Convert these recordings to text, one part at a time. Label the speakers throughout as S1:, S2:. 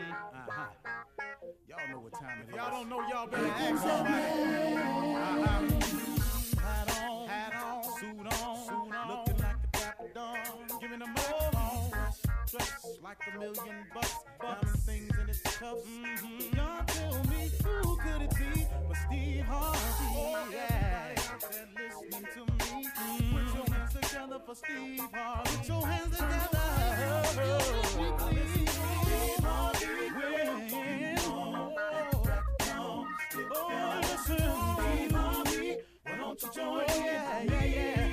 S1: Uh-huh. Y'all know what time it is. Y'all don't know, y'all better ask somebody. Uh-huh. Hat on, hat on, suit on, suit on. Looking like a dapper dawn, giving them all on. Dressed like a million bucks, diamond things in its cuffs. Mm-hmm. Y'all tell me who could it be but Steve Harvey? Oh, yeah. Listening to me, put your hands together for Steve Harvey. Put your hands together. Steve Harvey, when- Oh, listen, Steve Harvey, why don't you join in? Yeah, yeah, yeah.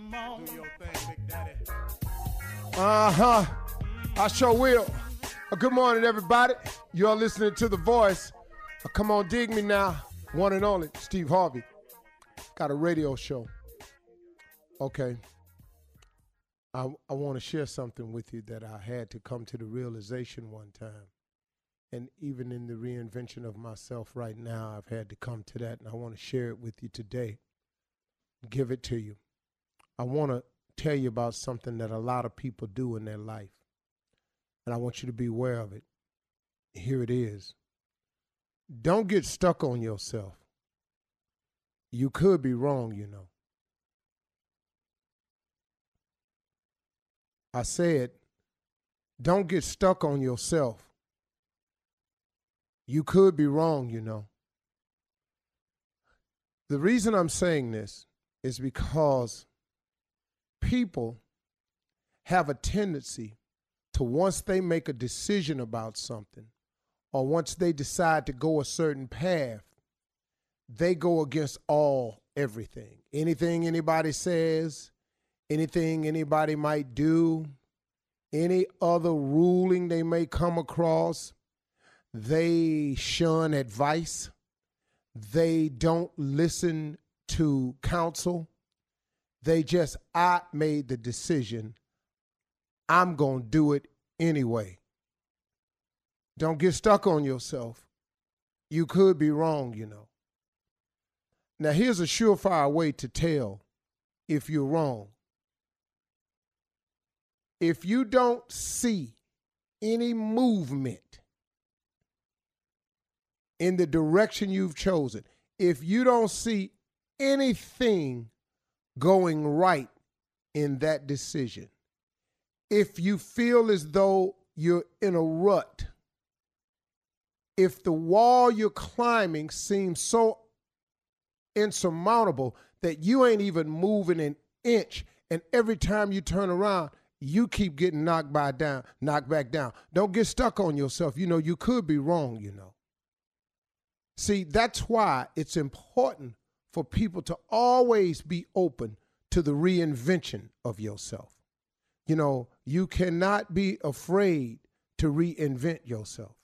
S1: Come on. Do your thing, Big Daddy.
S2: Uh huh. I sure will. Uh, good morning, everybody. You're listening to The Voice. Uh, come on, dig me now. One and only, Steve Harvey. Got a radio show. Okay. I, I want to share something with you that I had to come to the realization one time. And even in the reinvention of myself right now, I've had to come to that, and I want to share it with you today. Give it to you. I want to tell you about something that a lot of people do in their life. And I want you to be aware of it. Here it is. Don't get stuck on yourself. You could be wrong, you know. I said, don't get stuck on yourself. You could be wrong, you know. The reason I'm saying this is because people have a tendency to once they make a decision about something or once they decide to go a certain path, they go against all everything. Anything anybody says, anything anybody might do, any other ruling they may come across, they shun advice. They don't listen to counsel. They just, I made the decision. I'm going to do it anyway. Don't get stuck on yourself. You could be wrong, you know. Now, here's a surefire way to tell if you're wrong. If you don't see any movement in the direction you've chosen, if you don't see anything going right in that decision, if you feel as though you're in a rut, if the wall you're climbing seems so insurmountable that you ain't even moving an inch, and every time you turn around, you keep getting knocked by down, knocked back down. Don't get stuck on yourself. You know, you could be wrong, you know. See, that's why it's important for people to always be open to the reinvention of yourself. You know, you cannot be afraid to reinvent yourself.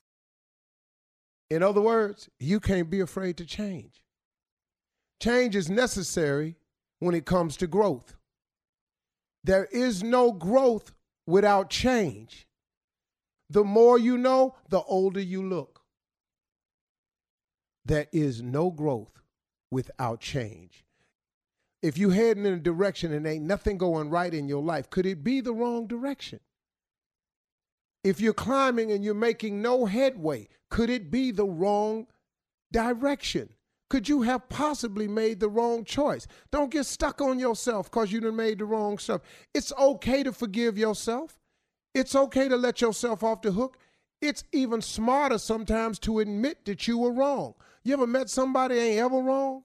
S2: In other words, you can't be afraid to change. Change is necessary when it comes to growth. There is no growth without change. The more you know, the older you look. There is no growth without change. If you're heading in a direction and ain't nothing going right in your life, could it be the wrong direction? If you're climbing and you're making no headway, could it be the wrong direction? Could you have possibly made the wrong choice? Don't get stuck on yourself because you done made the wrong stuff. It's okay to forgive yourself. It's okay to let yourself off the hook. It's even smarter sometimes to admit that you were wrong. You ever met somebody ain't ever wrong?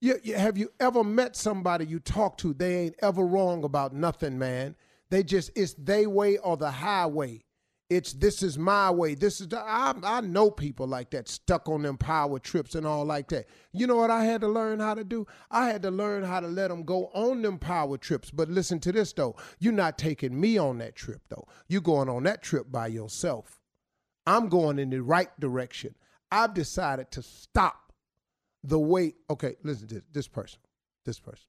S2: You, you, have you ever met somebody you talk to? They ain't ever wrong about nothing, man. They just it's they way or the highway. It's this is my way. This is the, I, I know people like that stuck on them power trips and all like that. You know what I had to learn how to do? I had to learn how to let them go on them power trips. But listen to this though. You're not taking me on that trip though. You're going on that trip by yourself. I'm going in the right direction. I've decided to stop the way. Okay, listen to this, person. This person.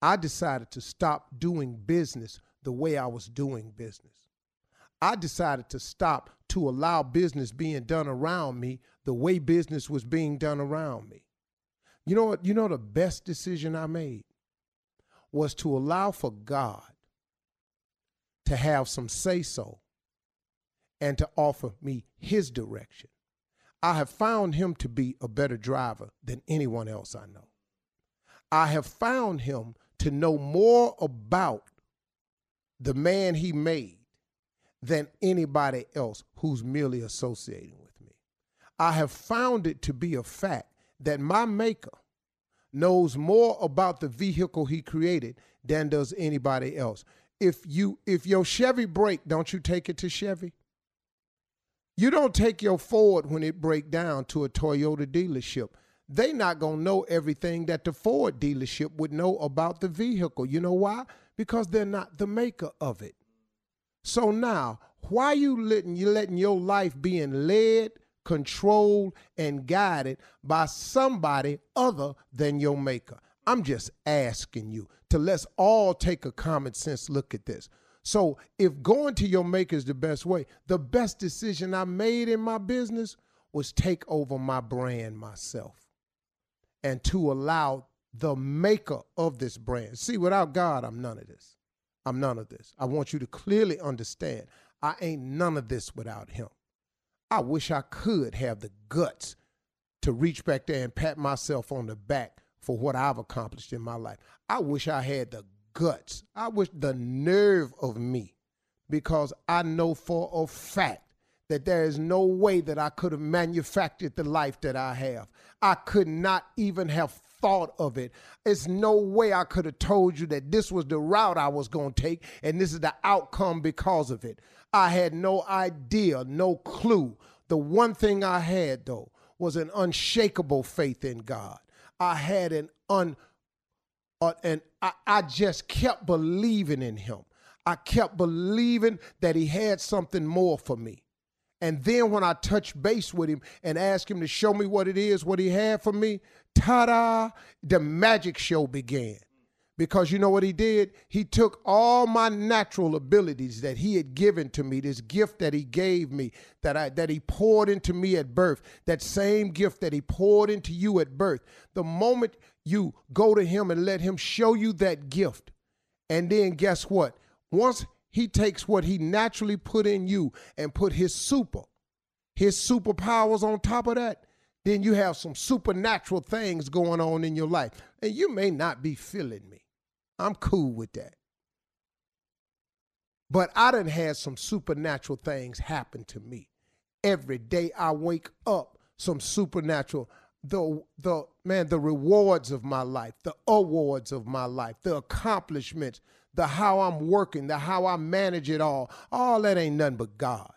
S2: I decided to stop doing business the way I was doing business. I decided to stop to allow business being done around me the way business was being done around me. You know what? You know the best decision I made was to allow for God to have some say so and to offer me his direction. I have found him to be a better driver than anyone else I know. I have found him to know more about the man he made than anybody else who's merely associating with me. I have found it to be a fact that my maker knows more about the vehicle he created than does anybody else. If you if your Chevy break, don't you take it to Chevy? You don't take your Ford when it break down to a Toyota dealership. They not going to know everything that the Ford dealership would know about the vehicle. You know why? Because they're not the maker of it. So now, why you letting you letting your life being led, controlled, and guided by somebody other than your maker? I'm just asking you to let's all take a common sense look at this. So if going to your maker is the best way, the best decision I made in my business was take over my brand myself and to allow the maker of this brand. See, without God, I'm none of this. I'm none of this. I want you to clearly understand I ain't none of this without him. I wish I could have the guts to reach back there and pat myself on the back for what I've accomplished in my life. I wish I had the guts. I wish the nerve of me because I know for a fact that there is no way that I could have manufactured the life that I have. I could not even have thought of it. It's no way I could have told you that this was the route I was going to take and this is the outcome because of it. I had no idea, no clue. The one thing I had, though, was an unshakable faith in God. I had an un uh, and I, I just kept believing in him. I kept believing that he had something more for me. And then when I touched base with him and asked him to show me what it is, what he had for me, ta da, the magic show began. Because you know what he did? He took all my natural abilities that he had given to me, this gift that he gave me, that I that he poured into me at birth, that same gift that he poured into you at birth. The moment you go to him and let him show you that gift, and then guess what? Once he takes what he naturally put in you and put his super, his superpowers on top of that, then you have some supernatural things going on in your life. And you may not be feeling me. I'm cool with that. But I done had some supernatural things happen to me. Every day I wake up, some supernatural, the the man, the rewards of my life, the awards of my life, the accomplishments, the how I'm working, the how I manage it all. All that ain't nothing but God.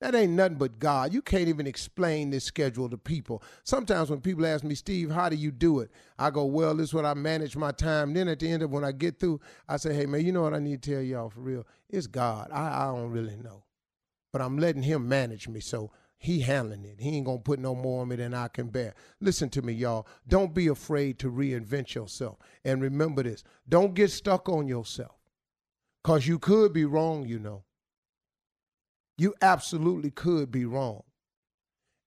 S2: That ain't nothing but God. You can't even explain this schedule to people. Sometimes when people ask me, Steve, how do you do it? I go, well, this is what I manage my time. Then at the end of when I get through, I say, hey, man, you know what I need to tell y'all for real? It's God. I, I don't really know. But I'm letting him manage me. So he handling it. He ain't gonna put no more on me than I can bear. Listen to me, y'all. Don't be afraid to reinvent yourself. And remember this: don't get stuck on yourself, cause you could be wrong. You know. You absolutely could be wrong.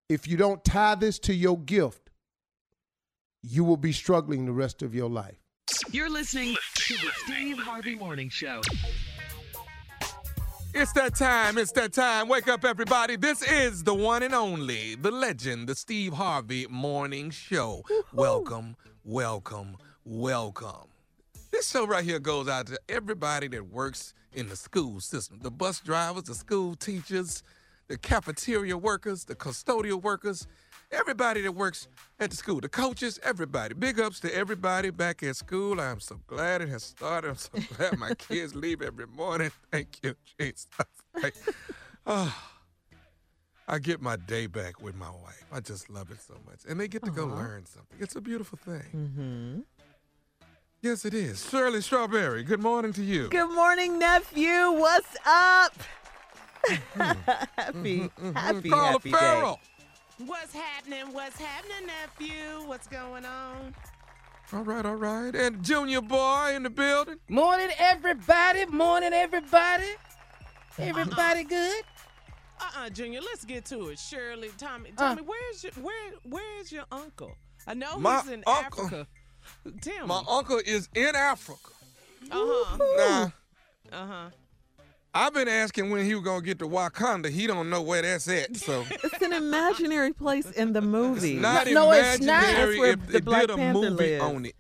S2: If you don't tie this to your gift, you will be struggling the rest of your life.
S3: You're listening to the Steve Harvey Morning Show. It's that time. It's that time. Wake up, everybody. This is the one and only, the legend, the Steve Harvey Morning Show. Welcome, welcome, welcome. This show right here goes out to everybody that works in the school system the bus drivers, the school teachers, the cafeteria workers, the custodial workers, everybody that works at the school, the coaches, everybody. Big ups to everybody back at school. I'm so glad it has started. I'm so glad my kids leave every morning. Thank you, Jesus. Like, oh, I get my day back with my wife. I just love it so much. And they get to go learn something. It's a beautiful thing.
S4: Mm-hmm.
S3: Yes, it is. Shirley Strawberry, good morning to you.
S4: Good morning, nephew. What's up? Mm-hmm. happy, mm-hmm. happy,
S3: Carla
S4: happy
S3: Ferrell.
S5: What's happening? What's happening, nephew? What's going on?
S3: All right, all right. And Junior Boy in the building.
S6: Morning, everybody. Morning, everybody. Everybody good?
S5: Uh-uh, Junior. Let's get to it. Shirley, Tommy,
S6: Uh.
S5: Tommy, where's your where where's your uncle? I know
S3: My
S5: he's in
S3: uncle-
S5: Africa. Tell
S3: My
S5: me.
S3: day is in Africa.
S5: Uh-huh.
S3: Now,
S5: Uh-huh.
S3: I've been asking when he was gonna get to Wakanda. He don't know where that's at. So.
S4: It's an imaginary place in the movie.
S3: it's not
S6: No, it's not.
S3: imaginary
S4: That's where
S3: if
S4: the
S3: they
S4: Black
S3: did a
S4: Panther
S3: movie
S4: lives.
S3: on it.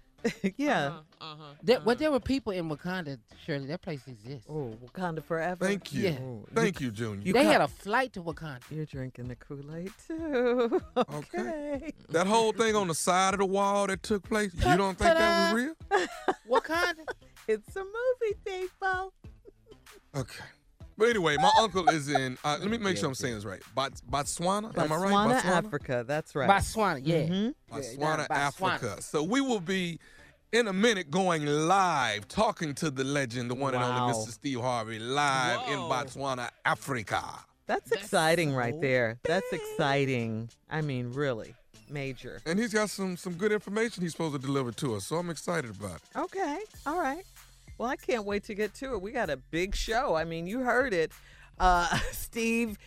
S4: yeah.
S5: Uh-huh. uh-huh.
S6: There, well, there were people in Wakanda, Shirley. That place exists.
S4: Oh, Wakanda forever.
S3: Thank you.
S6: Yeah.
S4: Oh,
S3: Thank you, Junior.
S4: you
S6: they had a flight to Wakanda.
S4: You're drinking the Kool-Aid too. Okay.
S3: that whole thing on the side of the wall that took place, you don't think that was real?
S6: Wakanda?
S4: It's a movie, people.
S3: Okay. But anyway, my uncle is in. Uh, let me make sure I'm saying this right. Bots- Botswana. Am I right?
S4: Botswana, Africa. That's right.
S6: Botswana, yeah.
S4: Mhm.
S6: Yeah,
S3: Botswana,
S6: yeah,
S3: Africa. So we will be in a minute going live, talking to the legend, the one and only Mr. Steve Harvey, live in Botswana, Africa.
S4: That's
S5: That's
S4: exciting
S5: so
S4: right there. That's exciting. I mean, really major.
S3: And he's got some some good information he's supposed to deliver to us. So I'm excited about it.
S4: Okay. All right. Well, I can't wait to get to it. We got a big show. I mean, you heard it. Uh, Steve,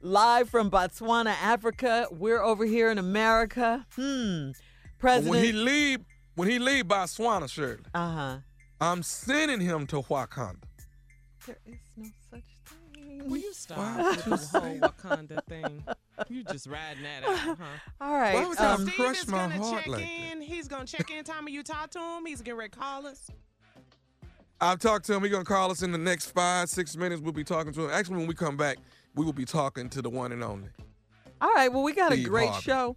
S4: live from Botswana, Africa. We're over here in America. Hmm.
S3: But when he
S4: President.
S3: leave, when he leave Botswana, Shirley,
S4: Uh huh.
S3: I'm sending him to Wakanda.
S4: There is no such thing.
S5: Will you stop
S3: Why
S5: with the whole Wakanda thing? You just riding that out, huh?
S4: All right.
S3: Why would y'all
S4: um,
S3: Crush
S5: Steve is
S3: my
S5: gonna
S3: heart
S5: check
S3: like
S5: in. He's gonna check in. Tommy, you talk to him. He's getting ready to call us.
S3: I've talked to him. He's gonna call us in the next five, six minutes. We'll be talking to him. Actually, when we come back, we will be talking to the one and only.
S4: all right. Well, we got a great
S3: Harvey.
S4: show.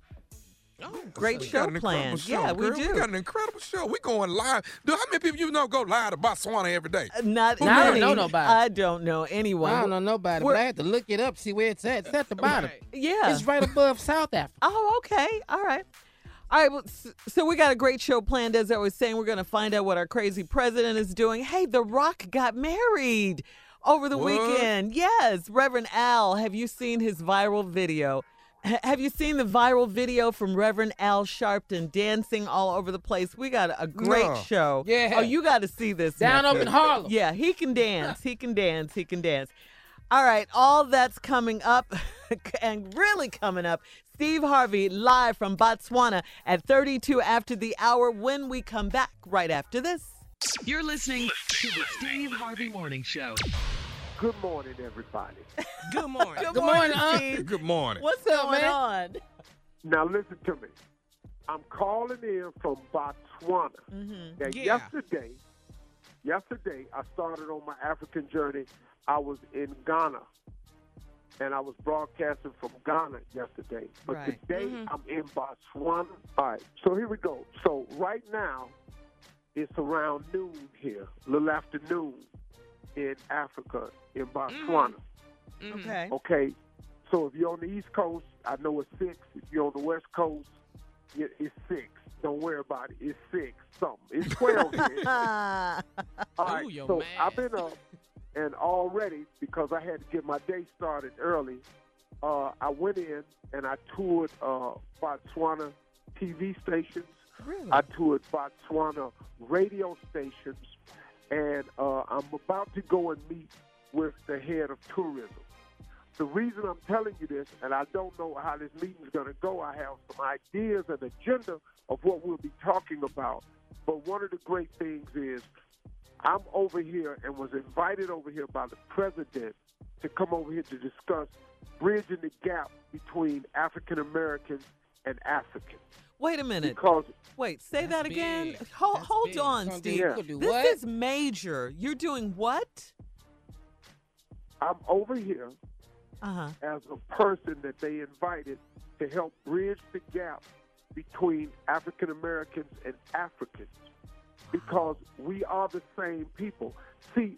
S5: Oh,
S4: Great
S3: We
S4: show
S3: got an incredible
S4: planned.
S3: show,
S4: Yeah, we
S3: girl.
S4: do.
S3: We got an incredible show. We going live. Dude, how many people you know go live to Botswana every day?
S4: Uh, Not
S6: Now, I don't know nobody.
S4: I don't know anyone.
S6: I don't know nobody,
S4: We're-
S6: but I had to look it up, see where it's at. It's at the bottom.
S5: Right.
S4: Yeah.
S6: It's right above South Africa.
S4: Oh, okay. All right. All right. So we got a great show planned. As I was saying, we're going to find out what our crazy president is doing. Hey, The Rock got married over the
S3: What?
S4: weekend. Yes. Reverend Al, have you seen his viral video? H- have you seen the viral video from Reverend Al Sharpton dancing all over the place? We got a great
S3: No.
S4: show.
S6: Oh, yeah.
S4: Oh, you got to see this.
S6: Down up in Harlem.
S4: Yeah, he can dance. He can dance. He can dance. All right, all that's coming up and really coming up. Steve Harvey live from Botswana at 32 after the hour when we come back right after this.
S7: You're listening to the Steve Harvey Morning Show.
S8: Good morning, everybody.
S5: Good morning.
S4: Good,
S6: Good morning, Unc.
S4: Steve.
S3: Good morning.
S4: What's
S6: up,
S4: going
S6: man?
S4: on?
S8: Now, listen to me. I'm calling in from Botswana.
S4: Mm-hmm.
S8: Now,
S5: Yeah.
S8: yesterday, yesterday I started on my African journey. I was in Ghana, and I was broadcasting from Ghana yesterday. But
S4: Right.
S8: today
S5: Mhm.
S8: I'm in Botswana. All right, so here we go. So right now, it's around noon here, a little after noon in Africa, in Botswana.
S5: Mhm.
S4: Okay.
S8: Okay, so if you're on the East Coast, I know it's six. If you're on the West Coast, it's six. Don't worry about it. It's six something. It's twelve. All right,
S5: Ooh,
S8: so
S5: math.
S8: I've been up, and already because I had to get my day started early, uh, I went in and I toured uh, Botswana TV stations.
S4: Really?
S8: I toured Botswana radio stations, and uh, I'm about to go and meet with the head of tourism. The reason I'm telling you this, and I don't know how this meeting is going to go, I have some ideas and agenda of what we'll be talking about. But one of the great things is I'm over here and was invited over here by the president to come over here to discuss bridging the gap between African Americans and Africans.
S4: Wait a minute.
S8: Because
S4: Wait, say
S6: That's
S4: that again.
S6: big.
S4: Hold, hold
S6: big.
S4: on, Steve.
S6: gonna
S4: This
S6: what?
S4: is major. You're doing what?
S8: I'm over here
S4: Uh huh.
S8: as a person that they invited to help bridge the gap between African Americans and Africans because we are the same people. See,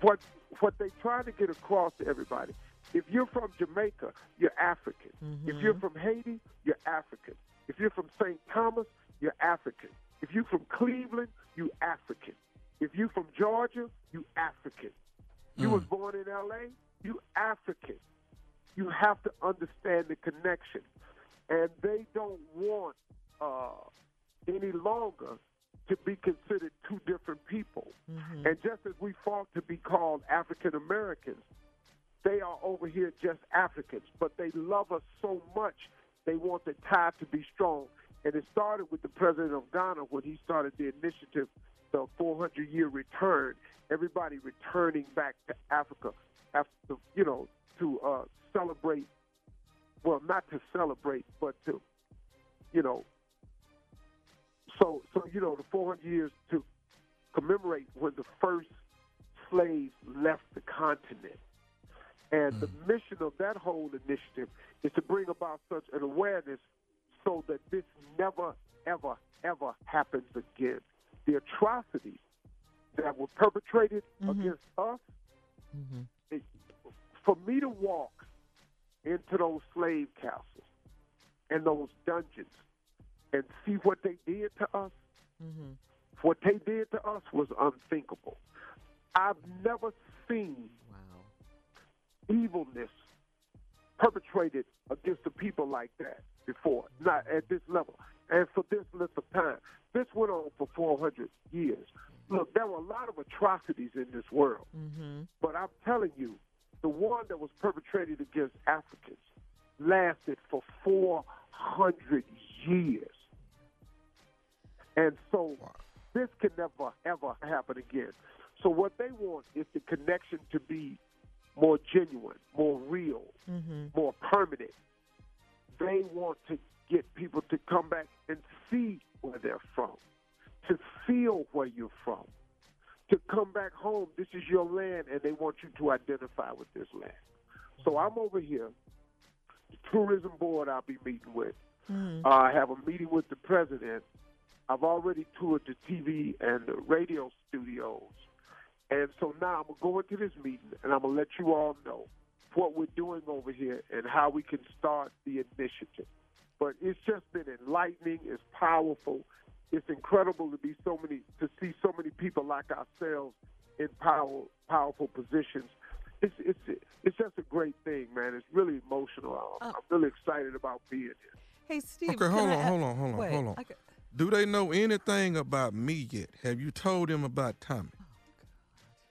S8: what what they try to get across to everybody, if you're from Jamaica, you're African. If you're from Haiti, you're African. If you're from St. Thomas, you're African. If you're from Cleveland, you African. If you're from Georgia, you African. You was born in LA, you African. You have to understand the connection. And they don't want uh, any longer to be considered two different people. And just as we fought to be called African Americans, they are over here just Africans, but they love us so much they want the tie to be strong. And it started with the president of Ghana when he started the initiative, the 400 year return. Everybody returning back to Africa after, you know, to uh, celebrate. Well, not to celebrate, but to, you know. So, so you know, the 400 years to commemorate when the first slaves left the continent. And the hmm. mission of that whole initiative is to bring about such an awareness so that this never, ever, ever happens again. The atrocities that were perpetrated mm-hmm. against us, mm-hmm. it, for me to walk into those slave castles and those dungeons and see what they did to us, mm-hmm. what they did to us was unthinkable. I've never seen evilness perpetrated against the people like that before, not at this level, and for this length of time. This went on for 400 years. Look, there were a lot of atrocities in this world, mm-hmm. but I'm telling you, the one that was perpetrated against Africans lasted for 400 years. And so this can never, ever happen again. So what they want is the connection to be more genuine, more real, more permanent. They want to get people to come back and see where they're from, to feel where you're from, to come back home. This is your land, and they want you to identify with this land. So I'm over here, the tourism board I'll be meeting with. Uh, I have a meeting with the president. I've already toured the TV and the radio studios. And so now I'm going to go into this meeting and I'm going to let you all know what we're doing over here and how we can start the initiative. But it's just been enlightening, it's powerful, it's incredible to be so many to see so many people like ourselves in power powerful positions. It's it's it's just a great thing, man. It's really emotional. I'm, uh, I'm really excited about being here.
S4: Hey, Steve.
S3: Okay, hold on,
S4: a-
S3: hold on, hold on,
S4: Wait,
S3: hold on.
S4: I got-
S3: Do they know anything about me yet? Have you told them about Tommy?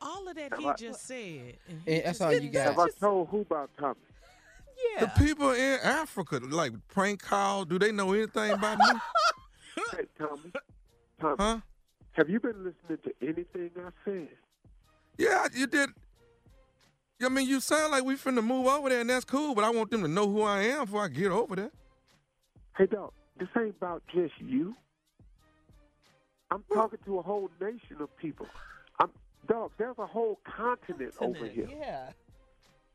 S5: All of that
S8: Have
S5: he
S8: I-
S5: just said. and he
S6: that's
S5: just-
S6: all you got.
S8: Have I told who about Tommy?
S4: yeah.
S3: The people in Africa, like prank call, do they know anything about me?
S8: Hey, Tommy. Tommy,
S3: Huh?
S8: have you been listening to anything I said?
S3: Yeah, you did. I mean, you sound like we finna move over there, and that's cool. But I want them to know who I am before I get over there.
S8: Hey, dog, this ain't about just you. I'm talking to a whole nation of people. I'm, dog, there's a whole continent over here.
S4: Yeah.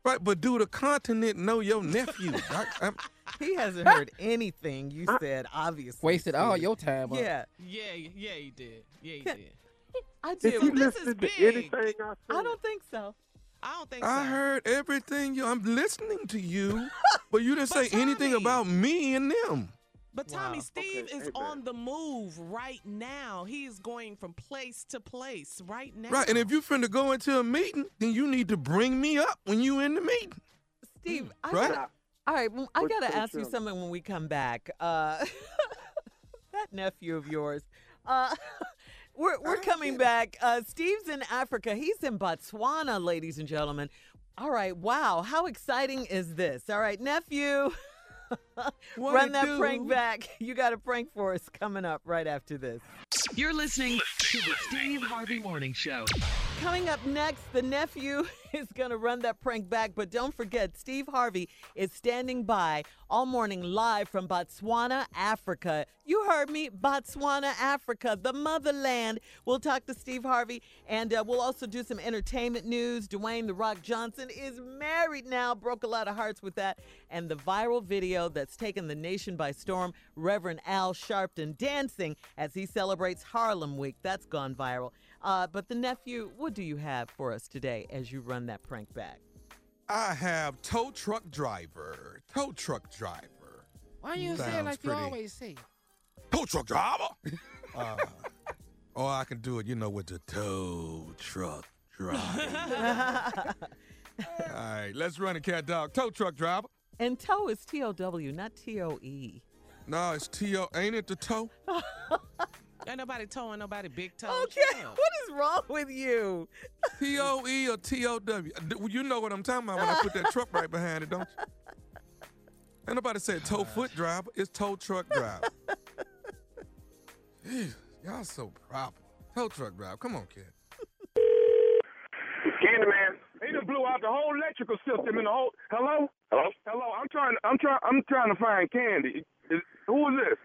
S3: Right, but do the continent know your nephew? I, I'm-
S4: He hasn't heard anything you said, obviously.
S6: Wasted all your time. up.
S4: Yeah,
S5: Yeah, yeah, he did. Yeah, he did.
S4: I
S8: If
S4: do.
S8: you
S5: this is
S8: listen to
S5: big.
S8: anything I said,
S4: I don't think so.
S5: I don't think so.
S3: I heard everything you. I'm listening to you, but you didn't say
S5: But
S3: anything about me and them.
S5: But Tommy,
S4: Wow.
S5: Steve
S8: Okay,
S5: is
S8: hey,
S5: on the move right now. He is going from place to place right now.
S3: Right, and if you finna go into a meeting, then you need to bring me up when you in the meeting.
S4: Steve, I
S3: Right?
S4: gotta, all right, well, I gotta
S8: that,
S4: ask you something when we come back. Uh, that nephew of yours. Uh, we're we're coming back. Uh, Steve's in Africa. He's in Botswana, ladies and gentlemen. All right, wow, how exciting is this? All right, nephew.
S3: What
S4: Run that
S3: do?
S4: prank back. You got a prank for us coming up right after this.
S7: You're listening to the Steve Harvey Morning Show.
S4: Coming up next, the nephew is going to run that prank back, but don't forget, Steve Harvey is standing by all morning live from Botswana, Africa. You heard me, Botswana, Africa, the motherland. We'll talk to Steve Harvey, and uh, we'll also do some entertainment news. Dwayne The Rock Johnson is married now, broke a lot of hearts with that. And the viral video that's taken the nation by storm, Reverend Al Sharpton dancing as he celebrates Harlem Week. That's gone viral. Uh, but the nephew, what do you have for us today as you run that prank back?
S3: I have tow truck driver. Tow truck driver.
S6: Why you say it like
S3: pretty-
S6: you always say?
S3: Tow truck driver. uh, or I can do it, you know, with the tow truck driver. All right, let's run it, cat dog. Tow truck driver.
S4: And tow is T O W, not T O E.
S3: No, it's T-O. Ain't it the toe?
S5: Ain't nobody towing nobody big toe.
S4: Okay,
S5: Shut
S4: what is wrong with you?
S3: T-O-E or T-O-W? D- You know what I'm talking about when I put that truck right behind it, don't you? Ain't nobody said tow foot driver. It's tow truck driver. Jeez, y'all so proper. Tow truck driver. Come on, kid.
S9: Candyman. He done blew out the whole electrical system in the whole. Hello. Hello. Hello. I'm trying. I'm trying. I'm trying to find Candy. Is, who is this?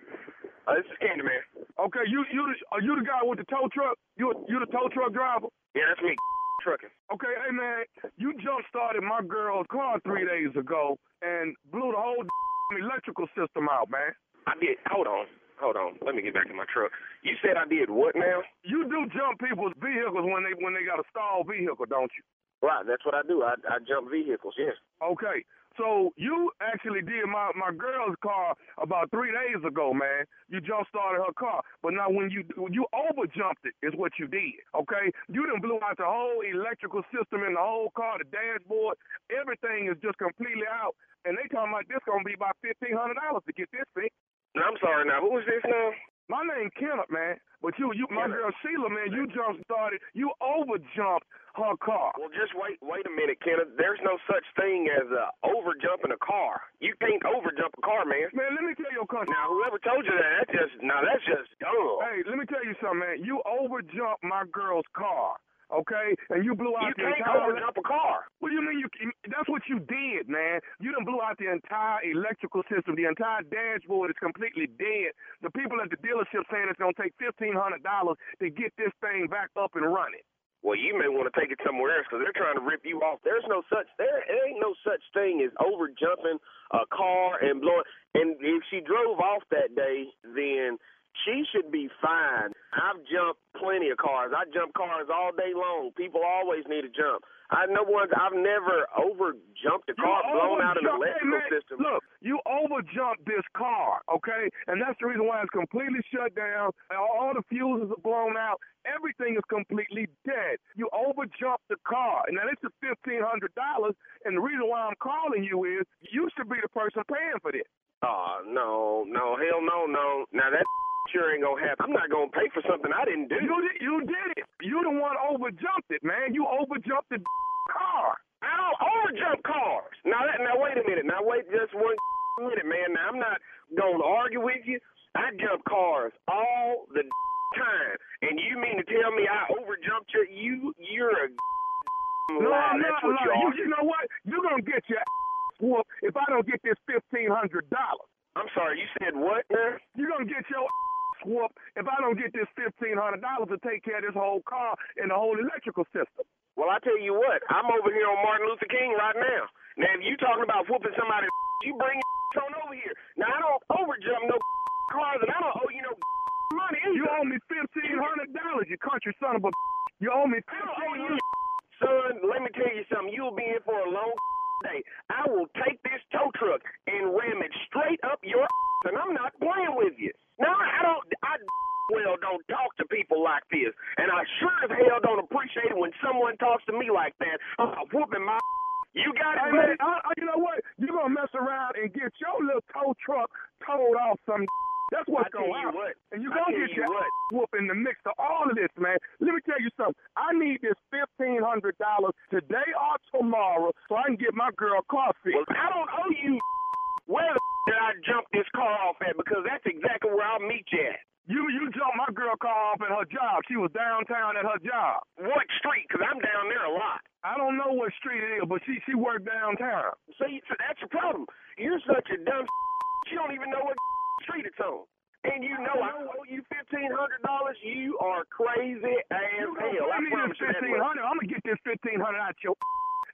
S9: Uh, this is Candyman. Okay. You you the- are you the guy with the tow truck? You you the tow truck driver? Yeah, that's me. Trucking. Okay, hey man, you jump started my girl's car three days ago and blew the whole electrical system out, man.
S10: I did. Hold on. Hold on. Let me get back in my truck. You said I did what now?
S9: You do jump people's vehicles when they when they got a stalled vehicle, don't you?
S10: Right. That's what I do. I, I jump vehicles. Yes.
S9: Okay. So you actually did my my girl's car about three days ago, man. You jump started her car, but now when you you over jumped it is what you did. Okay, you done blew out the whole electrical system in the whole car, the dashboard, everything is just completely out. And they talking about this gonna be about fifteen hundred dollars to get this fixed.
S10: I'm sorry. Now, who is this now?
S9: My name Kenneth, man. But you, you, my
S10: Kenneth.
S9: girl Sheila, man, you jump started, you over jumped her car.
S10: Well, just wait. Wait a minute, Kenneth. There's no such thing as uh, over jumping a car. You can't over jump a car, man.
S9: Man, let me tell you country.
S10: Now, whoever told you that, that's just now that's just dumb.
S9: Hey, let me tell you something, man. You overjumped my girl's car, okay? And you blew out
S10: You
S9: the
S10: can't
S9: entire.
S10: over jump a car.
S9: What do you mean you? That's what you did, man. You done blew out the entire electrical system. The entire dashboard is completely dead. The people at the dealership saying it's gonna take fifteen hundred dollars to get this thing back up and running.
S10: Well, you may want to take it somewhere else because they're trying to rip you off. There's no such there ain't no such thing as over jumping a car and blowing. And if she drove off that day, then she should be fine. I've jumped plenty of cars. I jump cars all day long. People always need to jump. I know ones. I've never over jumped a car,
S9: You
S10: blown out an electrical
S9: man,
S10: system.
S9: Look, you overjumped this car, okay? And that's the reason why it's completely shut down. All the fuses are blown out. Everything is completely dead. You overjumped the car. And now this is fifteen hundred dollars. And the reason why I'm calling you is you should be the person paying for this.
S10: Oh no, no, hell no, no. Now that sure ain't gonna happen. I'm not gonna pay for something I didn't do.
S9: You did, you did it. You the one overjumped it, man. You overjumped the car.
S10: I don't overjump cars. Now that now wait a minute. Now wait just one minute, man. Now I'm not gonna argue with you. I jump cars all the time, and you mean to tell me I overjumped your you? You're a
S9: No,
S10: lie.
S9: I'm not
S10: you
S9: lying. You, you know what? You're gonna get your whooped if I don't get this fifteen hundred dollars.
S10: I'm sorry. You said what now?
S9: You're gonna get your whooped if I don't get this fifteen hundred dollars to take care of this whole car and the whole electrical system.
S10: Well, I tell you what. I'm over here on Martin Luther King right now. Now, if you talking about whooping somebody, you bring your on over here. Now I don't overjump no cars, and I don't owe you no money.
S9: You owe me fifteen hundred dollars, you country son of a. You owe me
S10: I don't owe
S9: fifteen
S10: you, son. Let me tell you something. You'll be in for a long day. I will take this tow truck and ram it straight up your ass, and I'm not playing with you. Now I don't. I well don't talk to people like this, and I sure as hell don't appreciate it when someone talks to me like that. Uh, whooping my. You got it,
S9: Hey man, I, I, you know what? You're gonna mess around and get your little tow truck towed off some. That's what's going on.
S10: what.
S9: And you're gonna get
S10: you
S9: your
S10: what.
S9: whoop in the mix of all of this, man. Let me tell you something. I need this fifteen hundred dollars today or tomorrow so I can get my girl car fixed.
S10: Well, I don't owe you. Where the that I jump this car off at because that's exactly where I'll meet you at.
S11: You you jumped my girl car off at her job. She was downtown at her job.
S10: What street? Because I'm down there a lot.
S11: I don't know what street it is, but she she worked downtown.
S10: See, so that's the problem. You're such a dumb. You don't even know what street to on. And you know I owe you fifteen hundred dollars. You are crazy as
S11: You
S10: hell. I
S11: pay me
S10: promise
S11: this
S10: you
S11: fifteen hundred. I'm gonna get this fifteen hundred out your.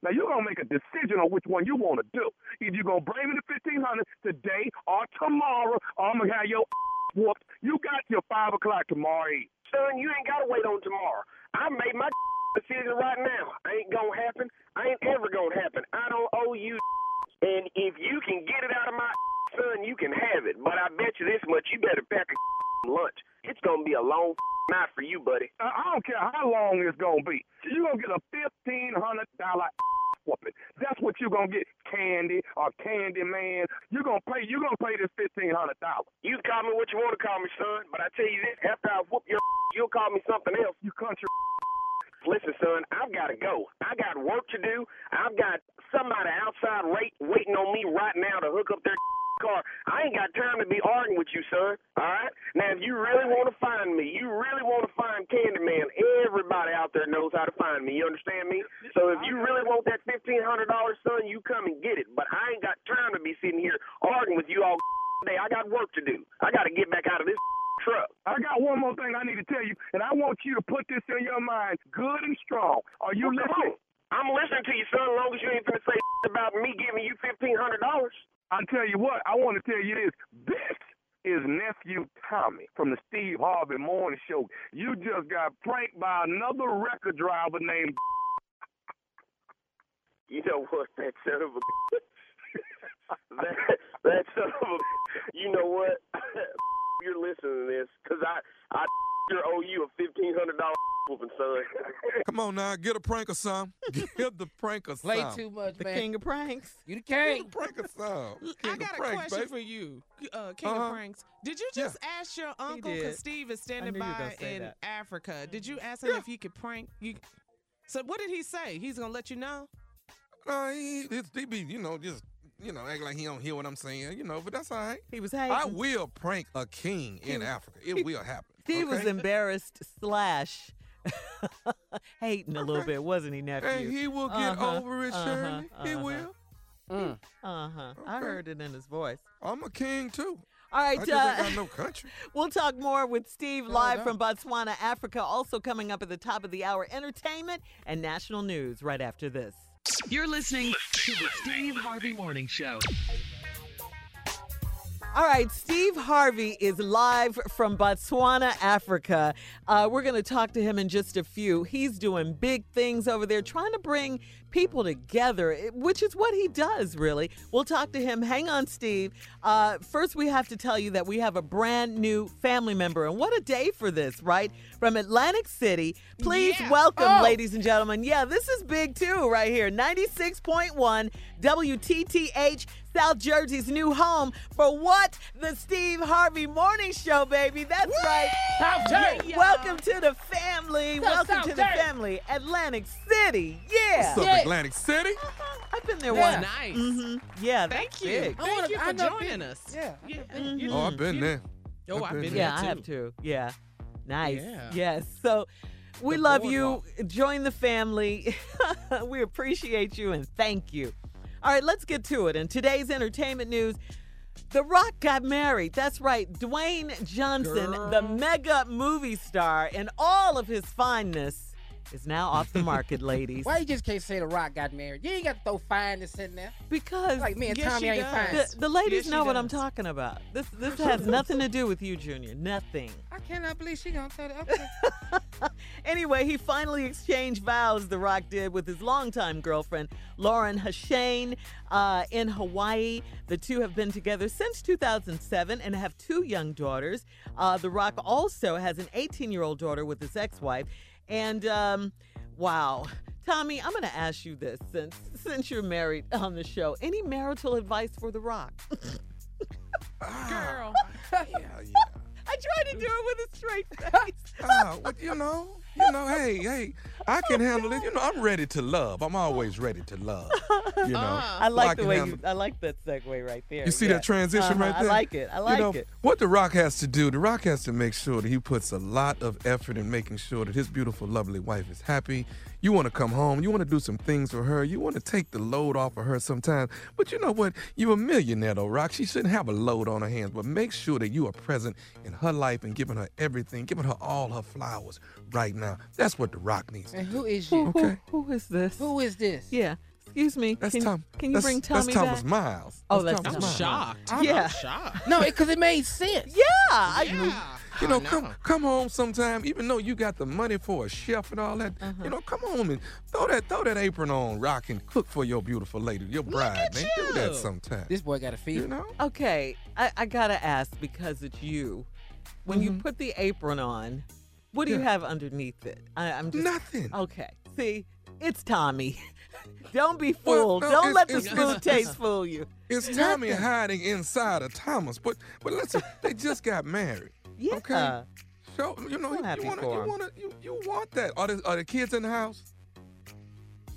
S11: Now you're gonna make a decision on which one you want to do. Either you're gonna bring me the fifteen hundred today or tomorrow, or I'm gonna have your whooped. You got your five o'clock tomorrow.
S10: Son, you ain't gotta wait on tomorrow. I made my decision right now. Ain't gonna happen. Ain't ever gonna happen. I don't owe you. And if you can get it out of my son, you can have it. But I bet you this much, you better pack a lunch. It's gonna be a long night for you, buddy.
S11: I don't care how long it's gonna be. You're gonna get a fifteen hundred dollar whooping. That's what you're gonna get, Candy or Candy Man. You're gonna pay. You're gonna pay this fifteen hundred dollars.
S10: You call me what you want to call me, son. But I tell you this: after I whoop your, you'll call me something else.
S11: You country.
S10: Listen, son, I've got to go. I got work to do. I've got somebody outside wait, waiting on me right now to hook up their car. I ain't got time to be arguing with you, son. All right? Now, if you really want to find me, you really want to find Candyman, everybody out there knows how to find me. You understand me? So if you really want that $1,500, son, you come and get it. But I ain't got time to be sitting here arguing with you all day. I got work to do. I got to get back out of this truck.
S11: I got one more thing I need to tell you, and I want you to put this in your mind, good and strong. Are you
S10: Well,
S11: listening?
S10: I'm listening to you, son, as long as you ain't finna say about me giving you $1,500.
S11: I tell you what, I want to tell you this. This is nephew Tommy from the Steve Harvey Morning Show. You just got pranked by another record driver named.
S10: You know what, that son of a that that son of a you know what? You're listening to this because I I sure owe you a fifteen hundred dollar whooping, son.
S3: Come on now, get a prank or something. Get the prank or
S6: Play too much,
S4: The
S6: man.
S4: king of pranks.
S6: You the
S3: Get
S6: king.
S3: a prank or something. King
S5: I
S3: of
S5: got a
S3: pranks,
S5: question
S3: baby.
S5: for you, uh, King
S3: Uh-huh.
S5: of Pranks. Did you
S3: Yeah.
S5: just ask your uncle, because Steve is standing
S4: knew you were
S5: by in
S4: that.
S5: Africa, did you ask him
S3: Yeah.
S5: if he could prank you? So what did he say? He's gonna let you know?
S3: No, he, it's, he be, you know, just, you know, act like he don't hear what I'm saying, you know, but that's all right.
S4: He was hating.
S3: I will prank a king in Africa. It will happen.
S4: Steve was embarrassed slash hating a little bit, wasn't he, nephew?
S3: And he will get
S4: Uh-huh,
S3: over it,
S4: uh-huh,
S3: Shirley. He
S4: uh-huh.
S3: will.
S6: Mm.
S4: Uh huh. I heard it in his voice.
S3: I'm a king too.
S4: All right,
S3: I
S4: uh,
S3: got no country.
S4: we'll talk more with Steve live
S6: no.
S4: from Botswana, Africa. Also coming up at the top of the hour, entertainment and national news right after this.
S7: You're listening to the Steve Harvey Morning Show.
S4: All right, Steve Harvey is live from Botswana, Africa. Uh, we're going to talk to him in just a few. He's doing big things over there, trying to bring people together, eh, which is what he does, really. We'll talk to him. Hang on, Steve. Uh, first, we have to tell you that we have a brand new family member, and what a day for this, right? From Atlantic City. Please
S5: Yeah.
S4: welcome,
S6: Oh.
S4: ladies and gentlemen. Yeah, this is big too, right here. 96.1 WTTH. South Jersey's new home for what? The Steve Harvey Morning Show, baby. That's right.
S6: South Jersey.
S5: Yeah.
S4: Welcome to the family.
S6: South-
S4: Welcome
S6: South
S4: to the family. Atlantic City. Yeah.
S3: What's up,
S6: Yeah.
S3: Atlantic City?
S4: I've been there
S6: Yeah.
S4: once.
S5: Nice.
S4: hmm Yeah.
S5: Thank you.
S4: big.
S6: I
S5: Thank
S6: wanna-
S5: you for
S6: know
S5: joining
S6: been-
S5: us.
S6: yeah.
S5: Yeah.
S4: Mhm.
S3: Oh, I've been there.
S5: Oh,
S3: I've
S5: I've
S3: been
S5: been
S3: there.
S4: Yeah,
S5: there
S4: I have
S5: too.
S4: too. Yeah. Nice.
S5: Yeah.
S4: Yes. So we
S5: The
S4: love
S5: boardwalk.
S4: you. Join the family. we appreciate you and thank you. All right, let's get to it. In today's entertainment news, The Rock got married. That's right. Dwayne Johnson, the mega movie star, and all of his fineness is now off the market, ladies.
S6: Why you just can't say The Rock got married? You ain't got to throw fineness in there.
S4: Because
S6: Like me and
S5: Yes,
S6: Tommy ain't fine.
S4: the, the ladies
S5: Yes,
S4: know
S5: she
S4: what I'm talking about. This this has nothing to do with you, Junior. Nothing.
S6: I cannot believe she gonna tell that. Okay.
S4: Anyway, he finally exchanged vows, The Rock did, with his longtime girlfriend, Lauren Hashian, uh, in Hawaii. The two have been together since 2007 and have two young daughters. Uh, the Rock also has an 18 year old daughter with his ex wife. And um, wow. Tommy, I'm going to ask you this since since you're married on the show. Any marital advice for The Rock?
S5: Girl.
S3: Yeah, yeah.
S4: I tried to do it with a straight face.
S3: Ah, what you know, you know, hey, hey, I can handle it. You know, I'm ready to love. I'm always ready to love. You know,
S4: I
S3: So
S4: like the way
S3: handle-
S4: you. I like that segue right there.
S3: You see
S4: Yeah.
S3: that transition
S4: Uh-huh.
S3: right there?
S4: I like it. I like
S3: you know,
S4: it.
S3: What The Rock has to do, The Rock has to make sure that he puts a lot of effort in making sure that his beautiful, lovely wife is happy. You want to come home. You want to do some things for her. You want to take the load off of her sometimes. But you know what? You're a millionaire, though, Rock. She shouldn't have a load on her hands. But make sure that you are present in her life and giving her everything, giving her all her flowers right now. That's what The Rock needs.
S6: And who is you?
S4: who-
S3: Okay.
S4: who is this?
S6: Who is this?
S4: Yeah. Excuse me.
S3: That's
S4: can,
S3: Tom.
S4: Can you
S3: that's,
S4: bring Tommy
S3: That's Thomas
S4: back?
S3: Miles.
S4: Oh, that's
S3: Thomas
S5: I'm
S3: Miles.
S5: shocked.
S4: I'm- Yeah.
S5: Shocked.
S6: No, because it made sense.
S4: Yeah. I,
S5: Yeah.
S3: You know,
S5: I
S3: come come home sometime. Even though you got the money for a chef and all that,
S4: Uh-huh.
S3: you know, come home and throw that throw that apron on, rock and cook for your beautiful lady, your bride.
S5: at
S3: Man, do that sometime.
S6: This boy got a fever.
S3: you know,
S4: Okay, I, I gotta ask because it's you. When you
S3: Mhm.
S4: put the apron on, what do you have underneath it? I, I'm just
S3: nothing.
S4: okay. See, it's Tommy. Don't be
S3: Well,
S4: fooled.
S3: no,
S4: Don't let the
S3: it's-
S4: smooth
S3: it's-
S4: taste fool you.
S3: It's Tommy hiding inside of Thomas. But but listen, they just got married.
S4: Yeah.
S3: Okay. So you know,
S4: So
S3: you,
S4: happy
S3: you wanna
S4: for
S3: you
S4: 'em.
S3: wanna you, you want that. Are the are the kids in the house?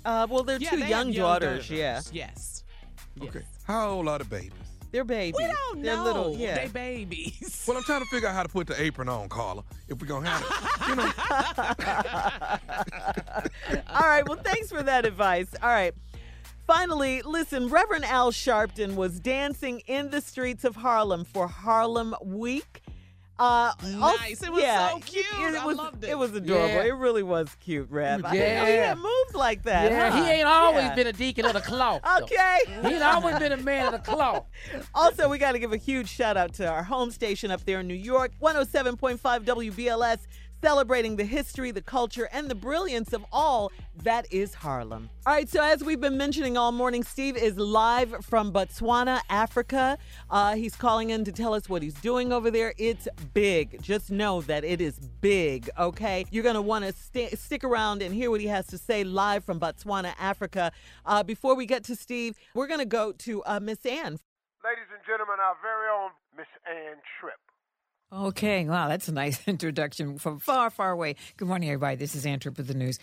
S4: Uh, well, they're
S5: Yeah,
S4: two
S5: they have
S4: young, daughters. Yeah,
S5: Yes. Yes.
S3: Okay. How old are the babies?
S4: They're babies.
S5: We don't
S4: they're
S5: know.
S4: little. Yeah.
S5: They babies.
S3: Well, I'm trying to figure out how to put the apron on, Carla. If we're gonna have it, you know.
S4: All right. Well, thanks for that advice. All right. Finally, listen, Reverend Al Sharpton was dancing in the streets of Harlem for Harlem Week. Uh, also-
S5: Nice. It was
S4: yeah,
S5: so cute.
S4: It,
S5: I
S4: was,
S5: loved
S4: It
S5: it.
S4: was adorable.
S6: Yeah.
S4: It really was cute, Rev. I didn't know he
S6: Yeah.
S4: had moves like that.
S6: Yeah,
S4: huh?
S6: he ain't always
S4: Yeah.
S6: been a deacon of the cloth. though.
S4: Okay.
S6: He's always been a man of the cloth.
S4: Also, we got to give a huge shout out to our home station up there in New York, 107.5 WBLS, celebrating the history, the culture, and the brilliance of all that is Harlem. All right, so as we've been mentioning all morning, Steve is live from Botswana, Africa. Uh, he's calling in to tell us what he's doing over there. It's big. Just know that it is big, okay? You're going to want to st- stick around and hear what he has to say live from Botswana, Africa. Uh, before we get to Steve, we're going to go to uh, Miss Ann
S8: Ladies and gentlemen, our very own Miss Ann Tripp.
S12: Okay, wow, that's a nice introduction from far, far away. Good morning, everybody. This is Ann Tripp with the news.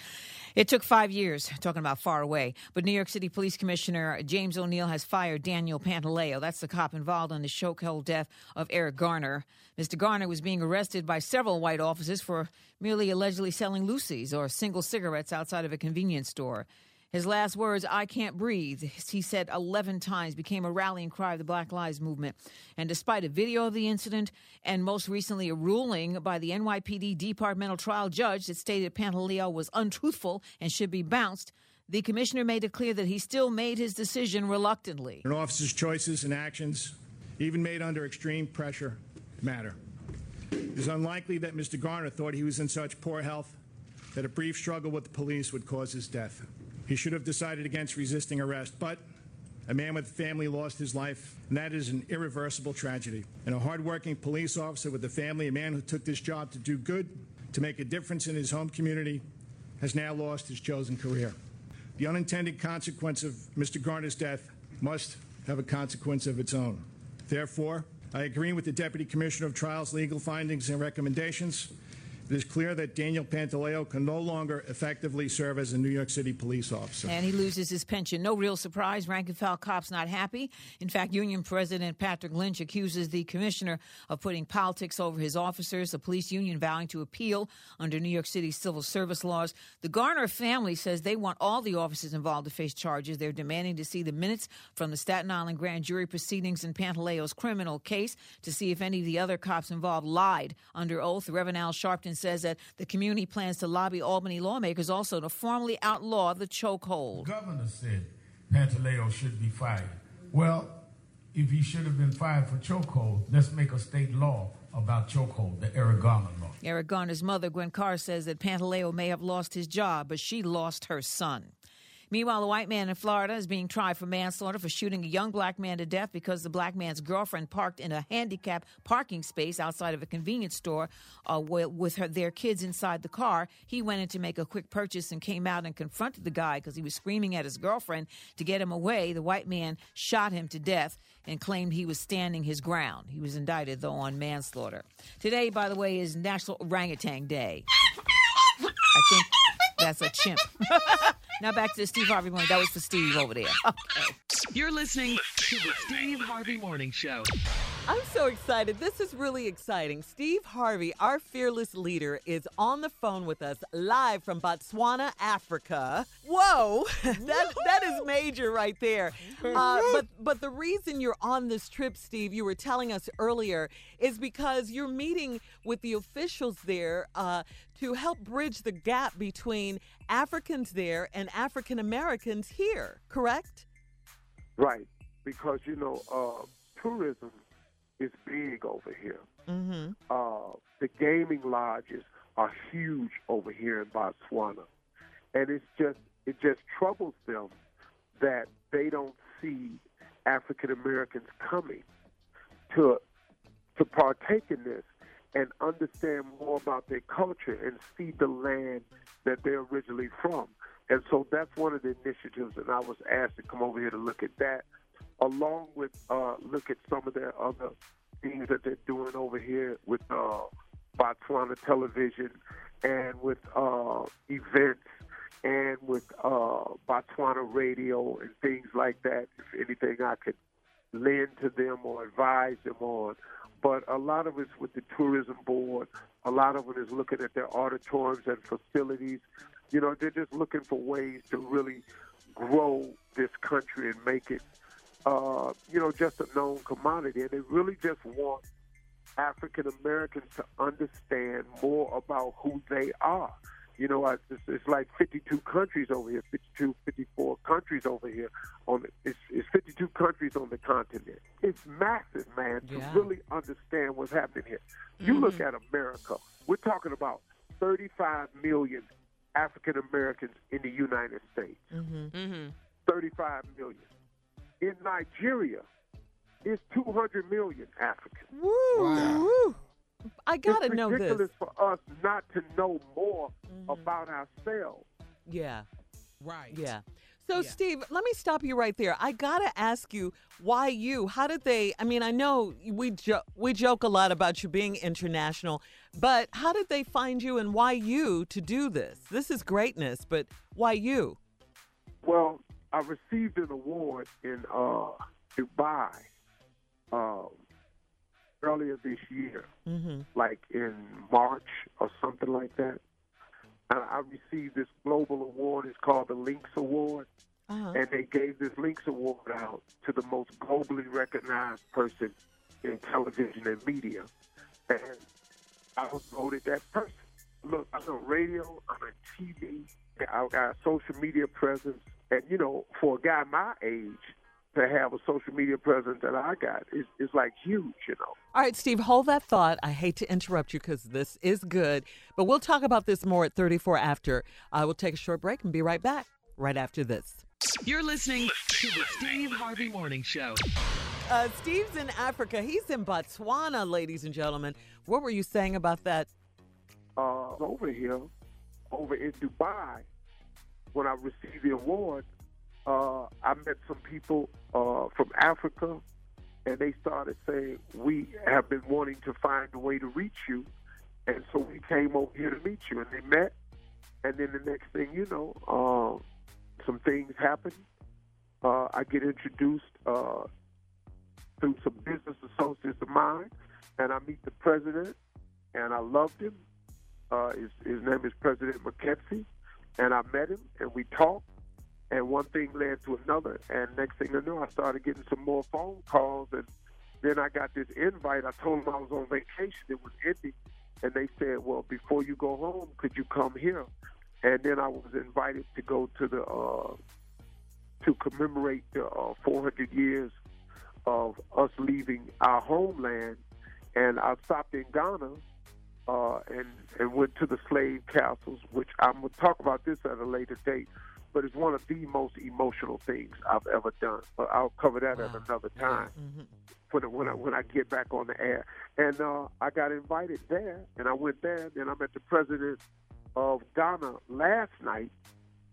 S12: It took five years, talking about far away, but New York City Police Commissioner James O'Neill has fired Daniel Pantaleo. That's the cop involved in the chokehold death of Eric Garner. Mr. Garner was being arrested by several white officers for merely allegedly selling loosies or single cigarettes outside of a convenience store. His last words, I can't breathe, he said 11 times, became a rallying cry of the Black Lives Movement. And despite a video of the incident and most recently a ruling by the NYPD departmental trial judge that stated Pantaleo was untruthful and should be bounced, the commissioner made it clear that he still made his decision reluctantly.
S13: An officer's choices and actions, even made under extreme pressure, matter. It is unlikely that Mr. Garner thought he was in such poor health that a brief struggle with the police would cause his death. He should have decided against resisting arrest, but a man with family lost his life, and that is an irreversible tragedy. And a hardworking police officer with a family, a man who took this job to do good, to make a difference in his home community, has now lost his chosen career. The unintended consequence of Mr. Garner's death must have a consequence of its own. Therefore, I agree with the Deputy Commissioner of Trials' legal findings and recommendations. It is clear that Daniel Pantaleo can no longer effectively serve as a New York City police officer.
S12: And he loses his pension. No real surprise. Rank and file cops not happy. In fact, Union President Patrick Lynch accuses the commissioner of putting politics over his officers. The police union vowing to appeal under New York City civil service laws. The Garner family says they want all the officers involved to face charges. They're demanding to see the minutes from the Staten Island grand jury proceedings in Pantaleo's criminal case to see if any of the other cops involved lied under oath. Reverend Al Sharpton says that the community plans to lobby Albany lawmakers also to formally outlaw the chokehold.
S14: governor said Pantaleo should be fired. Well, if he should have been fired for chokehold, let's make a state law about chokehold, the Eric Garner law.
S12: Eric Garner's mother, Gwen Carr, says that Pantaleo may have lost his job, but she lost her son. Meanwhile, a white man in Florida is being tried for manslaughter for shooting a young black man to death because the black man's girlfriend parked in a handicapped parking space outside of a convenience store uh, with her, their kids inside the car. He went in to make a quick purchase and came out and confronted the guy because he was screaming at his girlfriend to get him away. The white man shot him to death and claimed he was standing his ground. He was indicted, though, on manslaughter. Today, by the way, is National Orangutan Day. I think that's a chimp. now back to the Steve Harvey morning. That was for Steve over there. Okay.
S7: You're listening to the Steve Harvey Morning Show.
S4: I'm so excited. This is really exciting. Steve Harvey, our fearless leader, is on the phone with us live from Botswana, Africa. Whoa, that that is major right there. Uh, but but the reason you're on this trip, Steve, you were telling us earlier, is because you're meeting with the officials there uh, to help bridge the gap between Africans there and African Americans here. Correct?
S8: Right, because you know, uh, tourism is big over here.
S4: Mm-hmm.
S8: Uh, the gaming lodges are huge over here in Botswana, and it's just it just troubles them that they don't see African Americans coming to to partake in this and understand more about their culture and see the land that they're originally from. And so that's one of the initiatives, and I was asked to come over here to look at that, along with uh, look at some of their other things that they're doing over here with uh, Botswana television and with uh, events and with uh, Botswana radio and things like that. If anything, I could lend to them or advise them on. But a lot of it's with the tourism board. A lot of it is looking at their auditoriums and facilities. You know, they're just looking for ways to really grow this country and make it, uh, you know, just a known commodity. And they really just want African Americans to understand more about who they are. You know, it's, it's like 52 countries over here, 52, 54 countries over here. On the, it's, it's 52 countries on the continent. It's massive, man, to
S4: Yeah.
S8: really understand what's happening here. You look at America. We're talking about 35 million African Americans in the United States.
S4: Mm-hmm.
S5: Mm-hmm.
S8: 35 million. In Nigeria, it's 200 million Africans.
S4: Woo! woo. I gotta
S8: it's
S4: know
S8: ridiculous for us not to know more mm-hmm. about ourselves.
S4: Yeah.
S5: Right.
S4: Yeah. So,
S5: Yeah.
S4: Steve, let me stop you right there. I gotta ask you, why you? How did they? I mean, I know we jo- we joke a lot about you being international, but how did they find you, and why you to do this? This is greatness, but why you?
S8: Well, I received an award in uh, Dubai um, earlier this year,
S4: Mm-hmm.
S8: like in March or something like that. And I received this global award. It's called the Lynx Award.
S4: Uh-huh.
S8: and they gave this Lynx Award out to the most globally recognized person in television and media. And I was voted that person. Look, I'm on radio, I'm on TV, I've got social media presence. And, you know, for a guy my age to have a social media presence that I got is, is like huge, you know.
S4: All right, Steve, hold that thought. I hate to interrupt you because this is good, but we'll talk about this more at 34 after. I will take a short break and be right back right after this.
S7: You're listening to the Steve Harvey Morning Show.
S4: Uh, Steve's in Africa. He's in Botswana, ladies and gentlemen. What were you saying about that?
S8: uh, over here, over in Dubai, when I received the award, uh, I met some people uh, from Africa, and they started saying, "We have been wanting to find a way to reach you," and so we came over here to meet you. And they met, and then the next thing you know, uh, some things happen. Uh, I get introduced through some business associates of mine, and I meet the president, and I loved him. Uh, his, his name is President McKenzie, and I met him, and we talked, and one thing led to another, and next thing I knew, I started getting some more phone calls, and then I got this invite. I told them I was on vacation; it was ending, and they said, "Well, before you go home, could you come here?" And then I was invited to go to the uh, to commemorate the uh, 400 years of us leaving our homeland, and I stopped in Ghana uh, and and went to the slave castles, which I'm gonna talk about this at a later date. But it's one of the most emotional things I've ever done. But I'll cover that at another time for the, when I when I get back on the air. And uh, I got invited there, and I went there. Then I met the president of Ghana last night.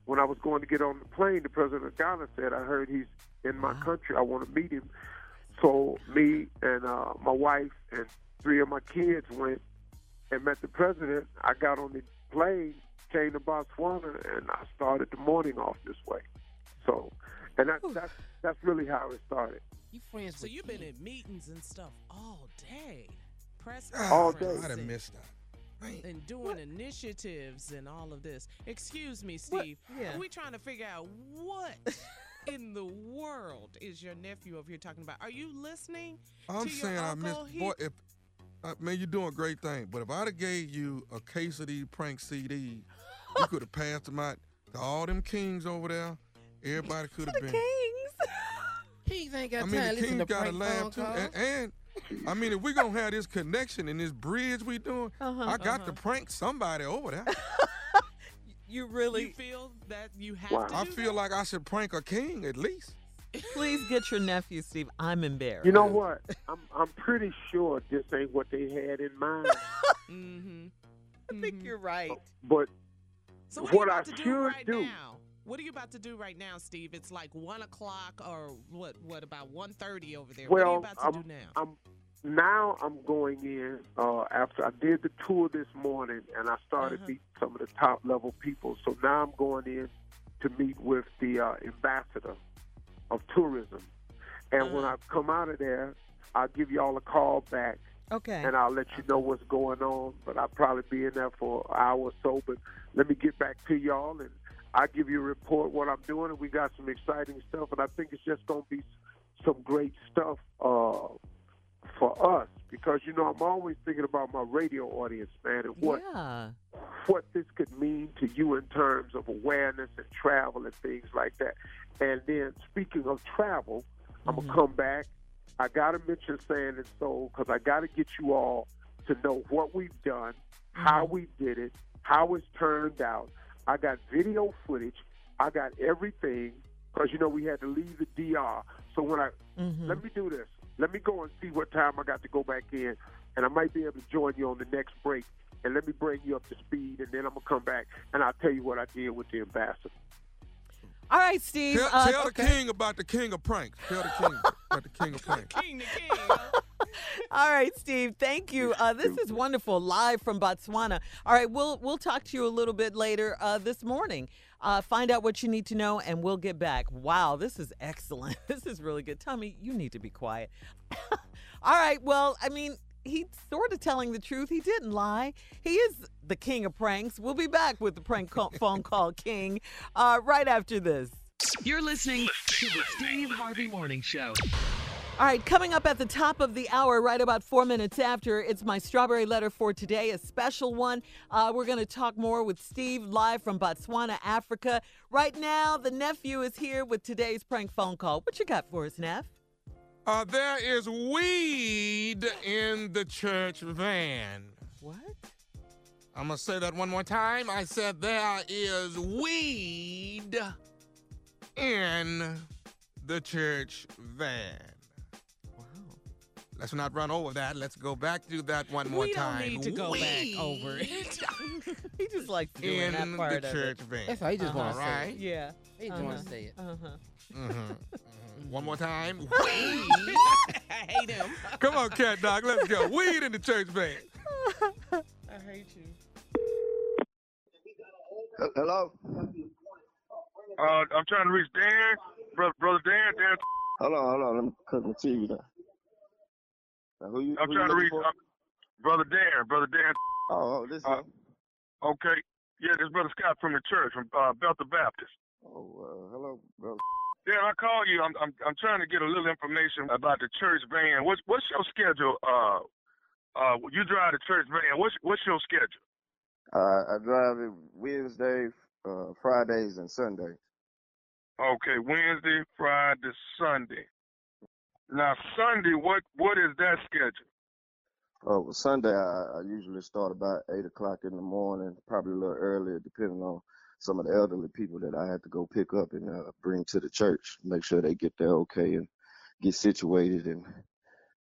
S8: When I was going to get on the plane, the president of Ghana said, "I heard he's in my country. I want to meet him." So me and uh, my wife and three of my kids went and met the president. I got on the plane, came to Botswana and I started the morning off this way. So, and that, that's that's really how it started.
S6: You friends
S5: So you've been in meetings and stuff all day, press ah,
S8: All day.
S3: I'd have missed that. Right.
S5: And doing initiatives and all of this. Excuse me, Steve.
S4: Yeah.
S5: We trying to figure out what in the world is your nephew over here talking about? Are you listening?
S3: I'm
S5: to your
S3: saying I missed.
S5: He-
S3: Boy, if uh, man, you're doing a great thing. But if I'd have gave you a case of these prank CDs, you could have passed them out to all them kings over there. Everybody could have been.
S6: Kings Kings ain't got
S3: I mean,
S6: time
S3: the
S6: to listen
S3: king
S6: to
S3: got a
S6: prank
S3: laugh
S6: phone
S3: too,
S6: calls.
S3: and, and I mean, if we gonna have this connection and this bridge we doing,
S4: Uh-huh,
S3: I got
S4: uh-huh.
S3: to prank somebody over there.
S4: You really
S5: You feel that you have
S8: Wow.
S5: to
S3: I
S5: do
S3: feel like I should prank a king at least.
S4: Please get your nephew, Steve. I'm embarrassed.
S8: You know what? I'm I'm pretty sure this ain't what they had in mind.
S5: Mm-hmm.
S4: I think you're right.
S8: But
S5: So what,
S8: What
S5: are you
S8: I
S5: about to do
S8: should
S5: right
S8: do-
S5: now? What are you about to do right now, Steve? It's like one o'clock or what? What about one thirty over there? what are you
S8: well,
S5: about to
S8: I'm,
S5: do now?
S8: I'm now I'm going in uh, after I did the tour this morning and I started
S5: Uh-huh.
S8: meeting some of the top level people. So now I'm going in to meet with the uh, ambassador of tourism. And when I
S5: Uh-huh.
S8: come out of there, I'll give you all a call back
S4: Okay.
S8: and I'll let you know what's going on. But I'll probably be in there for an hour or so. But let me get back to y'all and I'll give you a report what I'm doing. And we got some exciting stuff. And I think it's just going to be some great stuff uh, for us because, you know, I'm always thinking about my radio audience, man, and what
S4: yeah.
S8: what this could mean to you in terms of awareness and travel and things like that. And then speaking of travel, I'm
S4: Mm-hmm.
S8: gonna come back. I gotta mention Sand and Soul because I gotta get you all to know what we've done,
S4: Mm-hmm.
S8: how we did it, how it's turned out. I got video footage. I got everything because you know we had to leave the DR. So when I
S4: Mhm.
S8: let me do this. Let me go and see what time I got to go back in, and I might be able to join you on the next break. And let me bring you up to speed, and then I'm gonna come back and I'll tell you what I did with the ambassador.
S4: All right, Steve.
S3: Tell,
S4: uh,
S3: tell
S4: okay.
S3: the king about the king of pranks. Tell the king about the king of pranks.
S5: King to king.
S4: All right, Steve. Thank you. Uh, this is wonderful, live from Botswana. All right, we'll we'll talk to you a little bit later uh, this morning. Uh, find out what you need to know, and we'll get back. Wow, this is excellent. This is really good. Tommy, you need to be quiet. All right. Well, I mean, he's sort of telling the truth. He didn't lie. He is the king of pranks. We'll be back with the prank call, phone call king uh, right after this.
S7: You're listening to the Steve Harvey Morning Show.
S4: All right, coming up at the top of the hour, right about four minutes after, it's my strawberry letter for today, a special one. Uh, we're going to talk more with Steve live from Botswana, Africa. Right now, the nephew is here with today's prank phone call. What you got for us, Neff?
S3: Uh, there is weed in the church van.
S4: What?
S3: I'm gonna say that one more time. I said there is weed in the church van.
S4: Wow.
S3: Let's not run over that. Let's go back to that one more
S5: we
S3: time.
S5: don't need to go
S3: Weed
S5: back over it.
S4: he just likes doing
S3: in
S4: that part
S3: the
S4: of it.
S3: van.
S6: That's how he just
S3: All
S6: want to say
S3: right.
S6: it.
S4: Yeah.
S6: He just want to say it.
S4: Uh-huh.
S3: Mhm, mhm. One more time. Weed.
S5: I hate him.
S3: Come on, cat dog. Let's go. Weed in the church van.
S5: I hate you.
S15: Hello?
S11: Uh, I'm trying to reach Dan, brother, brother Dan. Dan,
S15: Hold on, hold on. Let me cut the TV down. Now, who you,
S11: I'm
S15: who you
S11: trying to reach
S15: for?
S11: brother Dan, brother Dan.
S15: Oh, oh, this is.
S11: Uh, okay, yeah, this brother Scott from the church from uh, Bethel Baptist.
S15: oh, uh, hello, brother.
S11: Dan, I call you. I'm, I'm I'm trying to get a little information about the church van. What's what's your schedule? Uh, uh, you drive the church van. What's what's your schedule?
S15: Uh, I drive it Wednesday, uh, Fridays, and Sundays.
S11: Okay, Wednesday, Friday, Sunday. Now Sunday, what what is that schedule?
S15: Uh, well, Sunday, I, I usually start about 8 o'clock in the morning, probably a little earlier, depending on some of the elderly people that I have to go pick up and uh, bring to the church. Make sure they get there okay and get situated and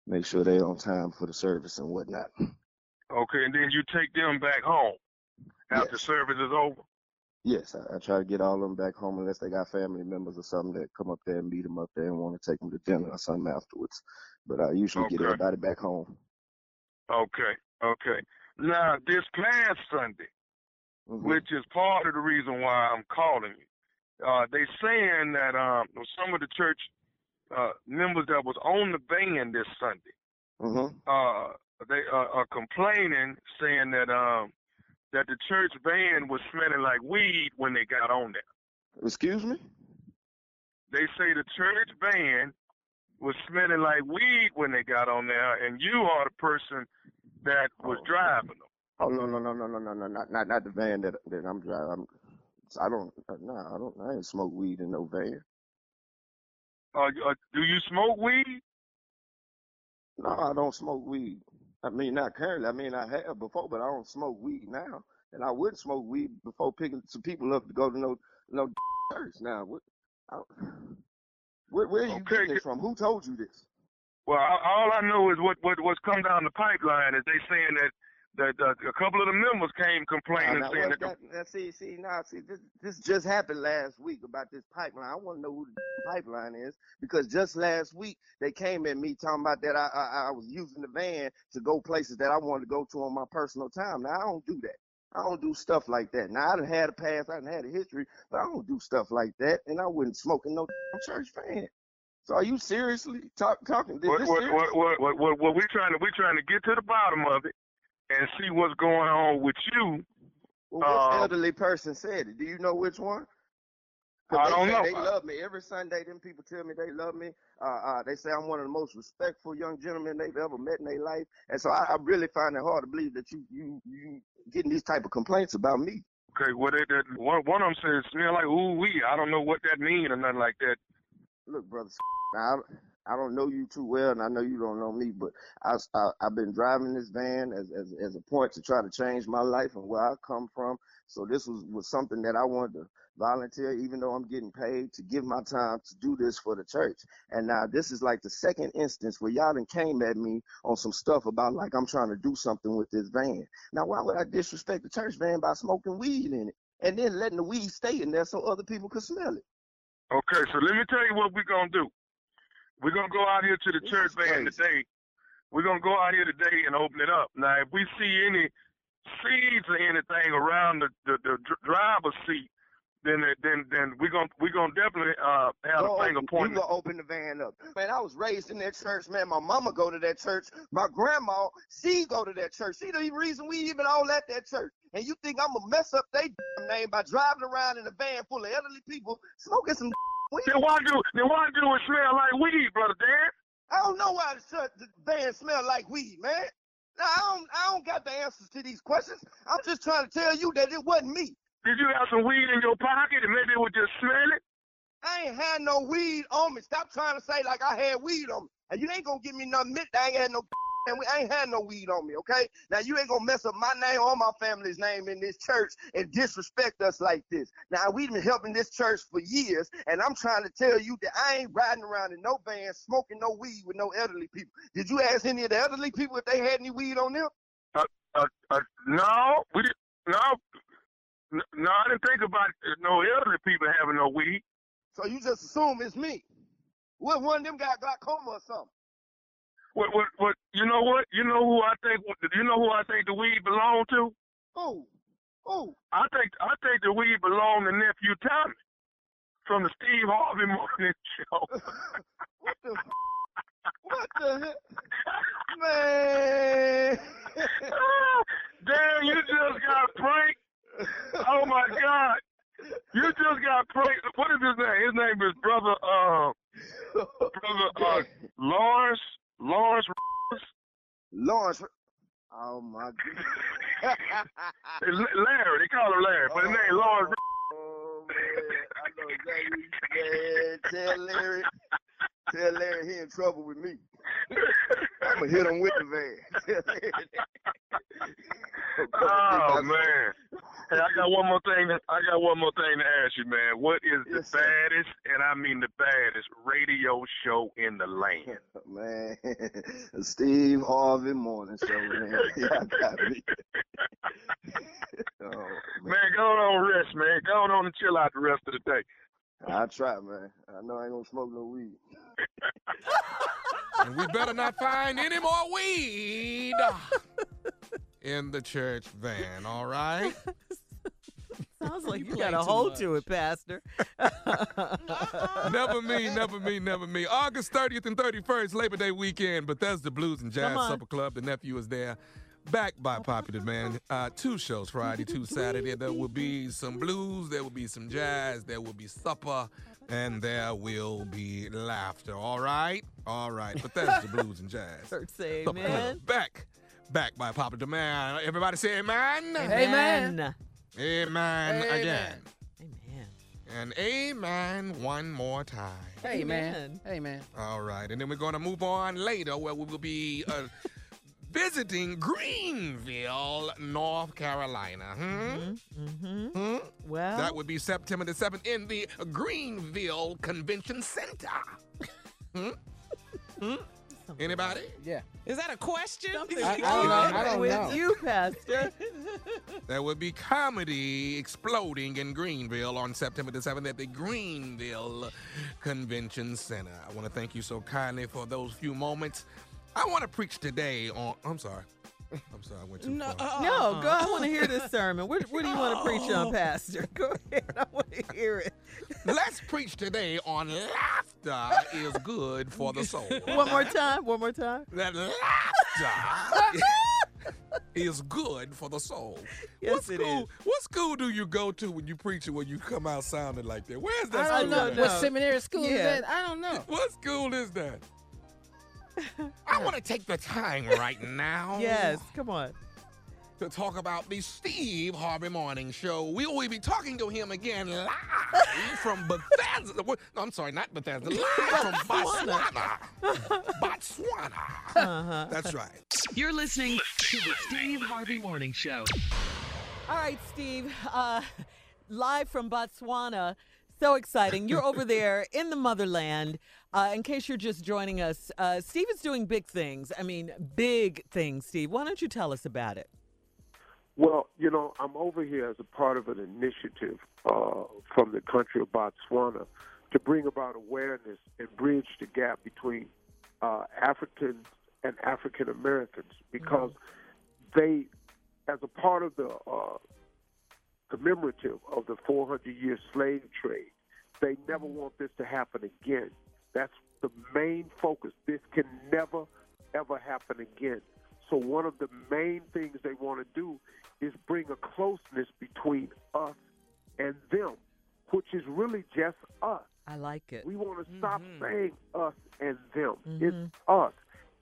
S15: make sure they're on time for the service and whatnot.
S11: Okay, and then you take them back home after
S15: Yes.
S11: service is over.
S15: Yes, I, I try to get all of them back home unless they got family members or something that come up there and meet them up there and want to take them to dinner or something afterwards. But I usually get everybody back home.
S11: Okay, okay. Now this past Sunday,
S9: which is part of the reason why I'm calling you. Uh, they saying that um, some of the church uh, members that was on the van this Sunday,
S15: Mm-hmm.
S9: uh, they uh, are complaining, saying that um, that the church van was smelling like weed when they got on there.
S15: Excuse me?
S9: They say the church van was smelling like weed when they got on there, and you are the person that was driving them.
S15: Oh no no no no no no no not not not the van that that I'm driving. I'm, I don't no I don't I ain't smoke weed in no van.
S9: Uh, uh, do you smoke weed?
S15: No, I don't smoke weed. I mean not currently. I mean I have before, but I don't smoke weed now. And I wouldn't smoke weed before picking some people up to go to no no church. Now what? I, where where are you
S9: Okay,
S15: getting this from? Who told you this?
S9: Well, all I know is what what what's come down the pipeline is they saying that that a couple of the members came complaining
S15: Now,
S9: saying
S15: what's
S9: that.
S15: that, now, see, see, now, see, this, this just happened last week about this pipeline. I want to know who the pipeline is because just last week they came at me talking about that I, I I was using the van to go places that I wanted to go to on my personal time. Now I don't do that. I don't do stuff like that. Now I done had a past, I done had a history, but I don't do stuff like that, and I wouldn't smoke in no church van. So are you seriously talk, talking?
S9: What what, what what what what what we trying to we trying to get to the bottom of it and see what's going on with you.
S15: Well, which
S9: Um,
S15: elderly person said it? Do you know which one?
S9: I
S15: they
S9: don't know.
S15: They love me every Sunday. Them people tell me they love me. Uh, uh, they say I'm one of the most respectful young gentlemen they've ever met in their life, and so I, I really find it hard to believe that you you you getting these type of complaints about me.
S9: Okay, what they, that one one of them says smell like ooh wee. I don't know what that mean or nothing like that.
S15: Look, brother, now, I, don't know you too well, and I know you don't know me, but I, I I've been driving this van as, as as a point to try to change my life and where I come from. So this was was something that I wanted to volunteer, even though I'm getting paid to give my time to do this for the church. And now this is like the second instance where y'all done came at me on some stuff about like I'm trying to do something with this van. Now why would I disrespect the church van by smoking weed in it and then letting the weed stay in there so other people could smell it?
S9: Okay, so let me tell you what we're gonna do. We're gonna go out here to the church van today. We're gonna go out here today and open it up. Now, if we see any seeds or anything around the the, the driver's seat, then then then we're gonna we're gonna definitely uh have
S15: Go
S9: a finger pointing.
S15: You gonna open the van up. Man, I was raised in that church, man. My mama go to that church. My grandma, she go to that church. She the reason we even all at that church. And you think I'm gonna mess up they name by driving around in a van full of elderly people smoking some weed?
S9: Then why do then why do it smell like weed, brother Dan?
S15: I don't know why the, the van smell like weed, man. Now, I don't, I don't got the answers to these questions. I'm just trying to tell you that it wasn't me.
S9: Did you have some weed in your pocket and maybe it was just smelling?
S15: I ain't had no weed on me. Stop trying to say like I had weed on me. And you ain't gonna give me no admit I ain't had no and we ain't had no weed on me, okay? Now you ain't gonna mess up my name or my family's name in this church and disrespect us like this. Now we've been helping this church for years, and I'm trying to tell you that I ain't riding around in no van smoking no weed with no elderly people. Did you ask any of the elderly people if they had any weed on them?
S9: Uh, uh, uh, no, we. No, no, I didn't think about no elderly people having no weed.
S15: So you just assume it's me. What one of them got glaucoma or something?
S9: What, what, what? You know what? You know who I think? You know who I think the weed belong to?
S15: Who? Who?
S9: I think I think the weed belong to nephew Tommy from the Steve Harvey Morning Show.
S15: what the? What the? Man.
S9: Damn, you just got pranked. Oh my God. You just got pranked. What is his name? His name is brother uh brother uh Lawrence Lawrence
S15: Lawrence Oh my god.
S9: Larry, they call him Larry, but his name Lawrence
S15: Oh man, I know exactly man. Tell Larry Tell Larry he in trouble with me. I'ma hit him with the van. Tell Larry that.
S9: Oh man. Hey, I got one more thing. To, I got one more thing to ask you, man. What is the baddest, and I mean the baddest, radio show in the land?
S15: Man, Steve Harvey Morning Show, man. Y'all got me. oh,
S9: Man, go on rest, man. Go on and chill out the rest of the day.
S15: I try, man. I know I ain't gonna smoke no weed.
S3: and we better not find any more weed in the church van, all right?
S4: Sounds like you,
S3: play
S4: got a
S3: too
S4: hold to it, Pastor.
S3: never me, never me, never me. August 30th and 31st, Labor Day weekend, Bethesda Blues and Jazz Supper Club. The nephew is there. Backed by popular demand. Uh, two shows Friday, two Saturday. There will be some blues, there will be some jazz, there will be supper, and there will be laughter. All right? All right. But that's the Blues and Jazz.
S4: Church say
S3: Supper Club.
S4: amen.
S3: Back. Back by popular demand. Everybody say amen.
S4: Amen.
S3: Amen,
S6: Amen.
S3: again.
S4: Amen.
S3: And amen one more time.
S6: Amen. Amen. Hey.
S3: All right, and then we're going to move on later where we will be uh, visiting Greenville, North Carolina. Hmm?
S4: Mm-hmm.
S3: Hmm?
S4: Well,
S3: That would be September the 7th in the Greenville Convention Center. hmm? Hmm? Anybody?
S6: Yeah.
S5: Is that a question?
S6: I- I don't know. I don't
S4: with
S6: know.
S4: you, Pastor.
S3: There will be comedy exploding in Greenville on September the 7th at the Greenville Convention Center. I want to thank you so kindly for those few moments. I want to preach today on. I'm sorry. I'm sorry, I went too
S5: No,
S3: far. Uh-uh.
S4: No, uh-uh. go. I want to hear this sermon. What, what do you want to preach on, Pastor? Go ahead. I want to hear it.
S3: Let's preach today on laughter is good for the soul.
S4: One more time. One more time.
S3: That laughter is good for the soul.
S4: Yes,
S3: what school,
S4: is.
S3: What school do you go to when you preach it when you come out sounding like that? Where's that
S6: I
S3: school?
S6: don't know.
S3: at?
S6: What seminary school is that? I don't know.
S3: What school is that? I want to take the time right now.
S4: Yes. Come on.
S3: To talk about the Steve Harvey Morning Show. We will be talking to him again live from Bethesda. No, I'm sorry, not Bethesda. Live from Botswana. Botswana.
S4: Uh-huh.
S3: That's right.
S7: You're listening to the Steve Harvey Morning Show.
S4: All right, Steve. Uh, live from Botswana. So exciting. You're over there in the motherland. Uh, in case you're just joining us, uh, Steve is doing big things. I mean, big things, Steve. Why don't you tell us about it?
S8: Well, you know, I'm over here as a part of an initiative uh, from the country of Botswana to bring about awareness and bridge the gap between uh, Africans and African Americans because they, as a part of the uh, commemorative of the 400 year slave trade, they never want this to happen again. That's the main focus. This can never, ever happen again. So, one of the main things they want to do is bring a closeness between us and them, which is really just us.
S4: I like it.
S8: We want to stop saying us and them.
S4: Mhm.
S8: It's us.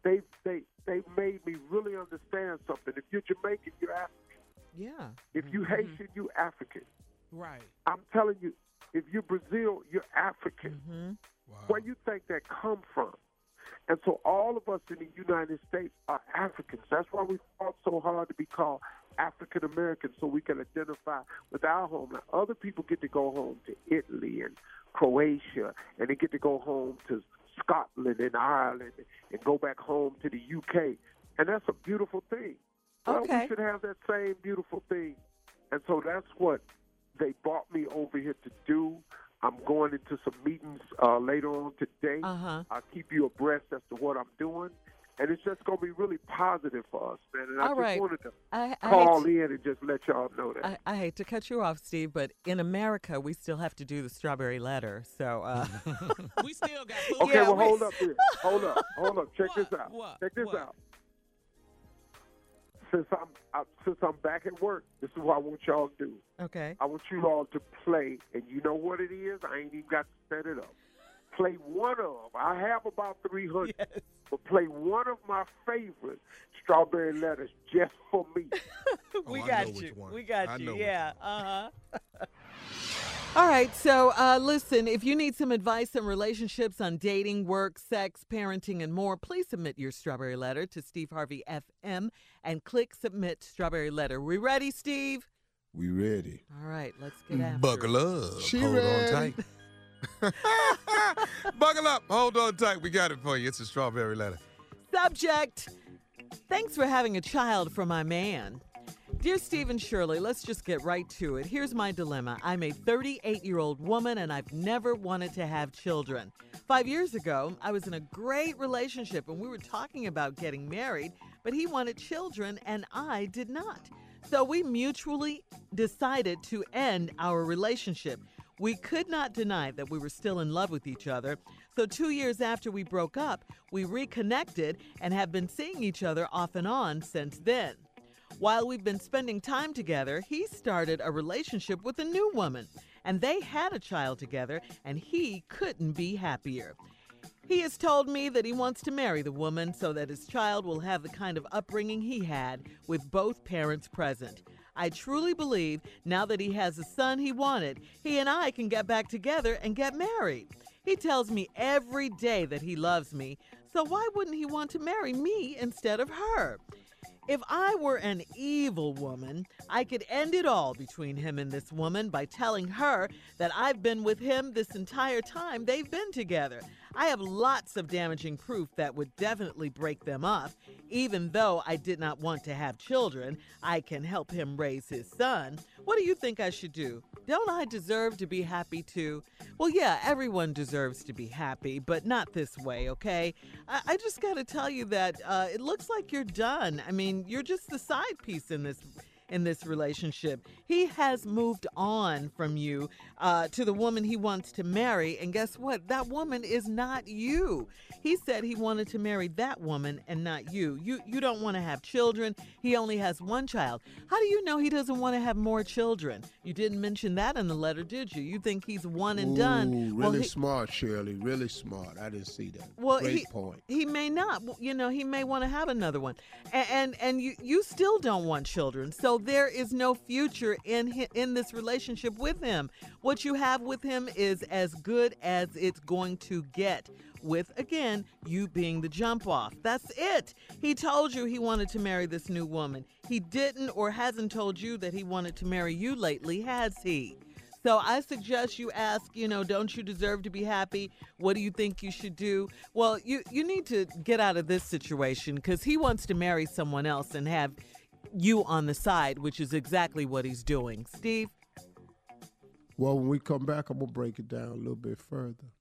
S8: They they they made me really understand something. If you're Jamaican, you're African.
S4: Yeah.
S8: If you Haitian, you African.
S5: Right.
S8: I'm telling you, if you're Brazil, you're African.
S4: Mm-hmm.
S8: Where you think that come from? And so all of us in the United States are Africans. That's why we fought so hard to be called African Americans so we can identify with our homeland. Other people get to go home to Italy and Croatia, and they get to go home to Scotland and Ireland and go back home to the UK. And that's a beautiful thing. Well,
S4: Okay.
S8: we should have that same beautiful thing. And so that's what they brought me over here to do. I'm going into some meetings uh, later on today.
S4: Uh-huh.
S8: I'll keep you abreast as to what I'm doing. And it's just going to be really positive for us, man. And I
S4: All
S8: just
S4: right.
S8: wanted to
S4: I, I
S8: call
S4: hate,
S8: in and just let y'all know that.
S4: I, I hate to cut you off, Steve, but in America, we still have to do the strawberry letter. So, uh,
S5: We still got
S8: Okay,
S4: Yeah,
S8: well,
S4: we-
S8: hold up here. Hold up. Hold up. Check this out.
S5: What?
S8: Check this
S5: What?
S8: out. Since I'm I, since I'm back at work, this is what I want y'all to do.
S4: okay.
S8: I want you all to play, and you know what it is? I ain't even got to set it up. Play one of, I have about 300,
S4: Yes.
S8: but play one of my favorite strawberry letters just for me.
S4: we
S3: Oh, I
S4: got
S3: know
S4: you. We got you. Yeah. Uh huh. All right. So, uh, listen, if you need some advice on relationships, on dating, work, sex, parenting, and more, please submit your strawberry letter to Steve Harvey FM and click submit strawberry letter. We ready, Steve?
S2: We ready.
S4: All right. Let's get after
S3: Buckle
S4: it.
S3: up.
S2: She
S3: Hold
S2: ready.
S3: on tight. Buckle up. Hold on tight. We got it for you. It's a strawberry letter.
S4: Subject Thanks for having a child for my man. Dear Stephen Shirley, let's just get right to it. Here's my dilemma. I'm a 38 year old woman and I've never wanted to have children. Five years ago, I was in a great relationship and we were talking about getting married, but he wanted children and I did not. So we mutually decided to end our relationship. We could not deny that we were still in love with each other. So, two years after we broke up, we reconnected and have been seeing each other off and on since then. While we've been spending time together, he started a relationship with a new woman, and they had a child together, and he couldn't be happier. He has told me that he wants to marry the woman so that his child will have the kind of upbringing he had with both parents present. I truly believe now that he has the son he wanted, he and I can get back together and get married. He tells me every day that he loves me, so why wouldn't he want to marry me instead of her? If I were an evil woman, I could end it all between him and this woman by telling her that I've been with him this entire time they've been together. I have lots of damaging proof that would definitely break them up. Even though I did not want to have children, I can help him raise his son. What do you think I should do? Don't I deserve to be happy too? Well, yeah, everyone deserves to be happy, but not this way, okay? I, I just got to tell you that uh, it looks like you're done. I mean, you're just the side piece in this in this relationship. He has moved on from you uh, to the woman he wants to marry. And guess what? That woman is not you. He said he wanted to marry that woman and not you. You you don't want to have children. He only has one child. How do you know he doesn't want to have more children? You didn't mention that in the letter, did you? You think he's one and done.
S2: Ooh,
S4: Well,
S2: really
S4: he-
S2: smart, Shirley. Really smart. I didn't see that.
S4: well,
S2: Great
S4: he,
S2: point.
S4: he may not. You know, he may want to have another one, and and, and you you still don't want children. So there is no future in in this relationship with him. What you have with him is as good as it's going to get. With again, you being the jump off. That's it. He told you he wanted to marry this new woman. He didn't or hasn't told you that he wanted to marry you lately, has he? So I suggest you ask, you know, don't you deserve to be happy? What do you think you should do? Well, you you need to get out of this situation because he wants to marry someone else and have you on the side, which is exactly what he's doing. Steve,
S2: Well, when we come back, I'm gonna break it down a little bit further.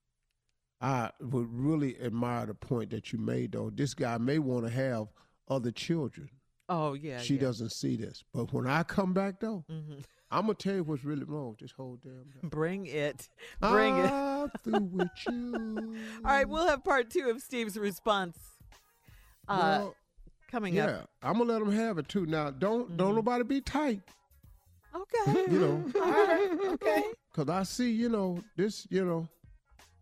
S2: I would really admire the point that you made, though. This guy may want to have other children.
S4: Oh yeah.
S2: she
S4: yeah.
S2: doesn't see this, but when I come back, though,
S4: Mhm.
S2: I'm gonna tell you what's really wrong with this whole damn. Thing.
S4: Bring it. Bring it.
S2: I'm through with you.
S4: All right, we'll have part two of Steve's response uh,
S2: Well,
S4: coming
S2: yeah,
S4: up. Mm-hmm.
S2: I'm gonna let him have it too. Now, don't don't nobody be tight.
S4: Okay.
S2: You know,
S4: All right. Okay.
S2: Cause I see, you know, this, you know,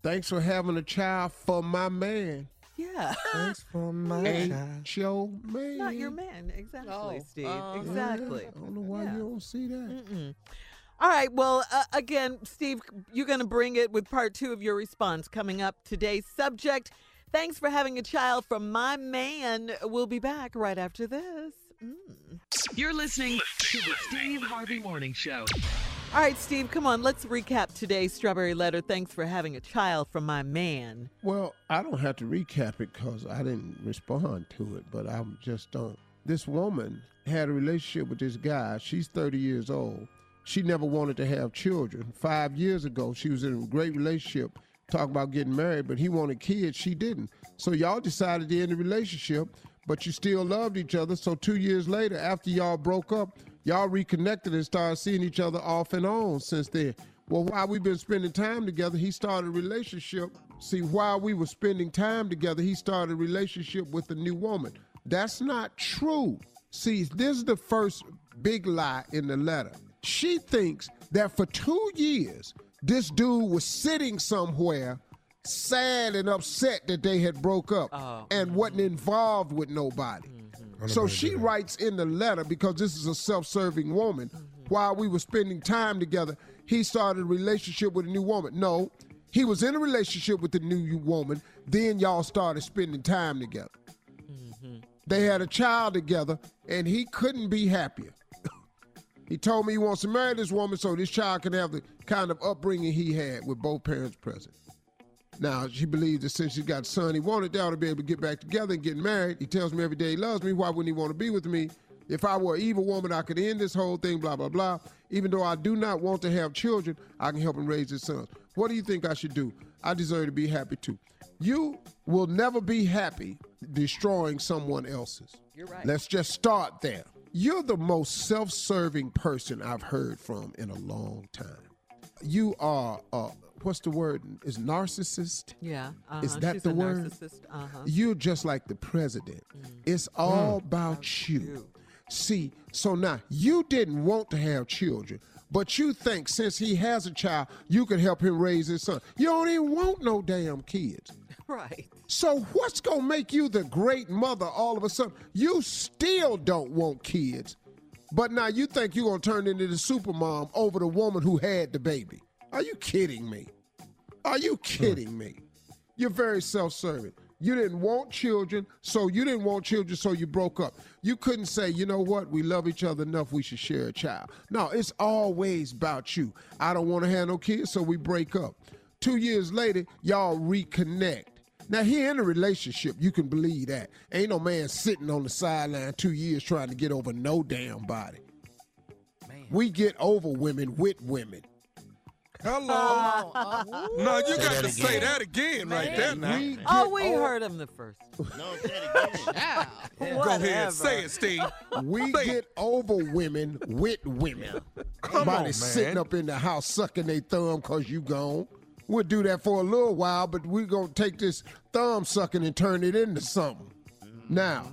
S2: thanks for having a child for my man.
S4: Yeah.
S2: Thanks for my Ain't your man.
S4: Not your man. Exactly,
S2: Oh,
S4: Steve.
S2: uh-huh.
S4: exactly.
S2: I don't know why you don't see that.
S4: Mm-mm. All right. Well, uh, again, Steve, you're going to bring it with part two of your response coming up. Today's subject. Thanks for having a child from my man. We'll be back right after this. Mm.
S7: You're listening to the Steve Harvey Morning Show.
S4: All right, Steve, come on. Let's recap today's strawberry letter. Thanks for having a child from my man.
S2: Well, I don't have to recap it because I didn't respond to it, but I just don't. This woman had a relationship with this guy. She's 30 years old. She never wanted to have children. Five years ago, she was in a great relationship, talking about getting married, but he wanted kids. She didn't. So y'all decided to end the relationship, but you still loved each other. So two years later, after y'all broke up, y'all reconnected and started seeing each other off and on since then. Well, while we've been spending time together, he started a relationship. See, while we were spending time together, he started a relationship with a new woman. That's not true. See, this is the first big lie in the letter. She thinks that for two years, this dude was sitting somewhere sad and upset that they had broke up oh, and wasn't involved with nobody. Mm-hmm. So she writes in the letter because this is a self-serving woman. Mm-hmm. While we were spending time together, he started a relationship with a new woman. No, he was in a relationship with the new woman. Then y'all started spending time together. Mm-hmm. They had a child together, and he couldn't be happier. he told me he wants to marry this woman so this child can have the kind of upbringing he had with both parents present. Now, she believes that since she's got a son he wanted, they ought to be able to get back together and get married. He tells me every day he loves me. Why wouldn't he want to be with me? If I were an evil woman, I could end this whole thing, blah, blah, blah. Even though I do not want to have children, I can help him raise his sons. What do you think I should do? I deserve to be happy too. You will never be happy destroying someone else's.
S4: You're right.
S2: Let's just start there. You're the most self-serving person I've heard from in a long time. You are uh what's the word? Is narcissist?
S4: Yeah. Uh-huh.
S2: Is that
S4: She's
S2: the word?
S4: narcissist. Uh-huh.
S2: You're just like the president. It's all about you. See, so now you didn't want to have children, but you think since he has a child, you can help him raise his son. You don't even want no damn kids.
S4: Right.
S2: So what's gonna make you the great mother all of a sudden? You still don't want kids, but now you think you're gonna turn into the super mom over the woman who had the baby. Are you kidding me? Are you kidding me? You're very self-serving. You didn't want children, so you didn't want children, so you broke up. You couldn't say, you know what, we love each other enough, we should share a child. No, it's always about you. I don't want to have no kids, so we break up. Two years later, y'all reconnect. Now he in a relationship, you can believe that. Ain't no man sitting on the sideline two years trying to get over no damn body. We get over women with women.
S3: Hello. no, you got to say that again right there now.
S2: We
S4: Oh, we
S2: over-
S4: heard him the first.
S16: No, say it again.
S3: Go ahead, say it, Steve.
S2: We get over women with women.
S3: Come
S2: Somebody
S3: on, man.
S2: sitting up in the house sucking their thumb because you gone. We'll do that for a little while, but we're going to take this thumb sucking and turn it into something. Now,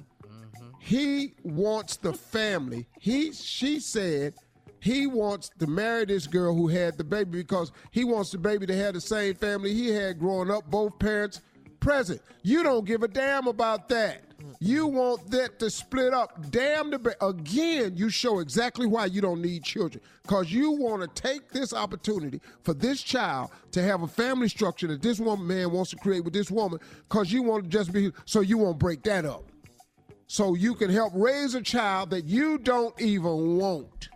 S2: he wants the family. He she said he wants to marry this girl who had the baby because he wants the baby to have the same family he had growing up, both parents present. You don't give a damn about that. You want that to split up. Damn the ba- again. You show exactly why you don't need children because you want to take this opportunity for this child to have a family structure that this woman man wants to create with this woman because you want to just be so you won't break that up so you can help raise a child that you don't even want.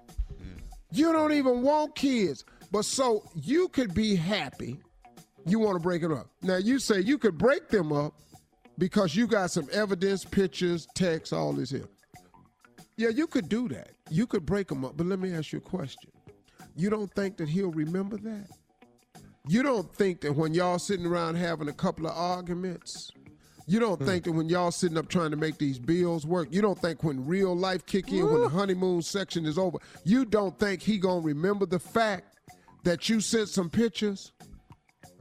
S2: You don't even want kids, but so you could be happy. You want to break it up. Now you say you could break them up because you got some evidence, pictures, text, all this here. Yeah, you could do that. You could break them up, but let me ask you a question. You don't think that he'll remember that? You don't think that when y'all sitting around having a couple of arguments, you don't hmm. think that when y'all sitting up trying to make these bills work, you don't think when real life kick in, when the honeymoon section is over, you don't think he gonna remember the fact that you sent some pictures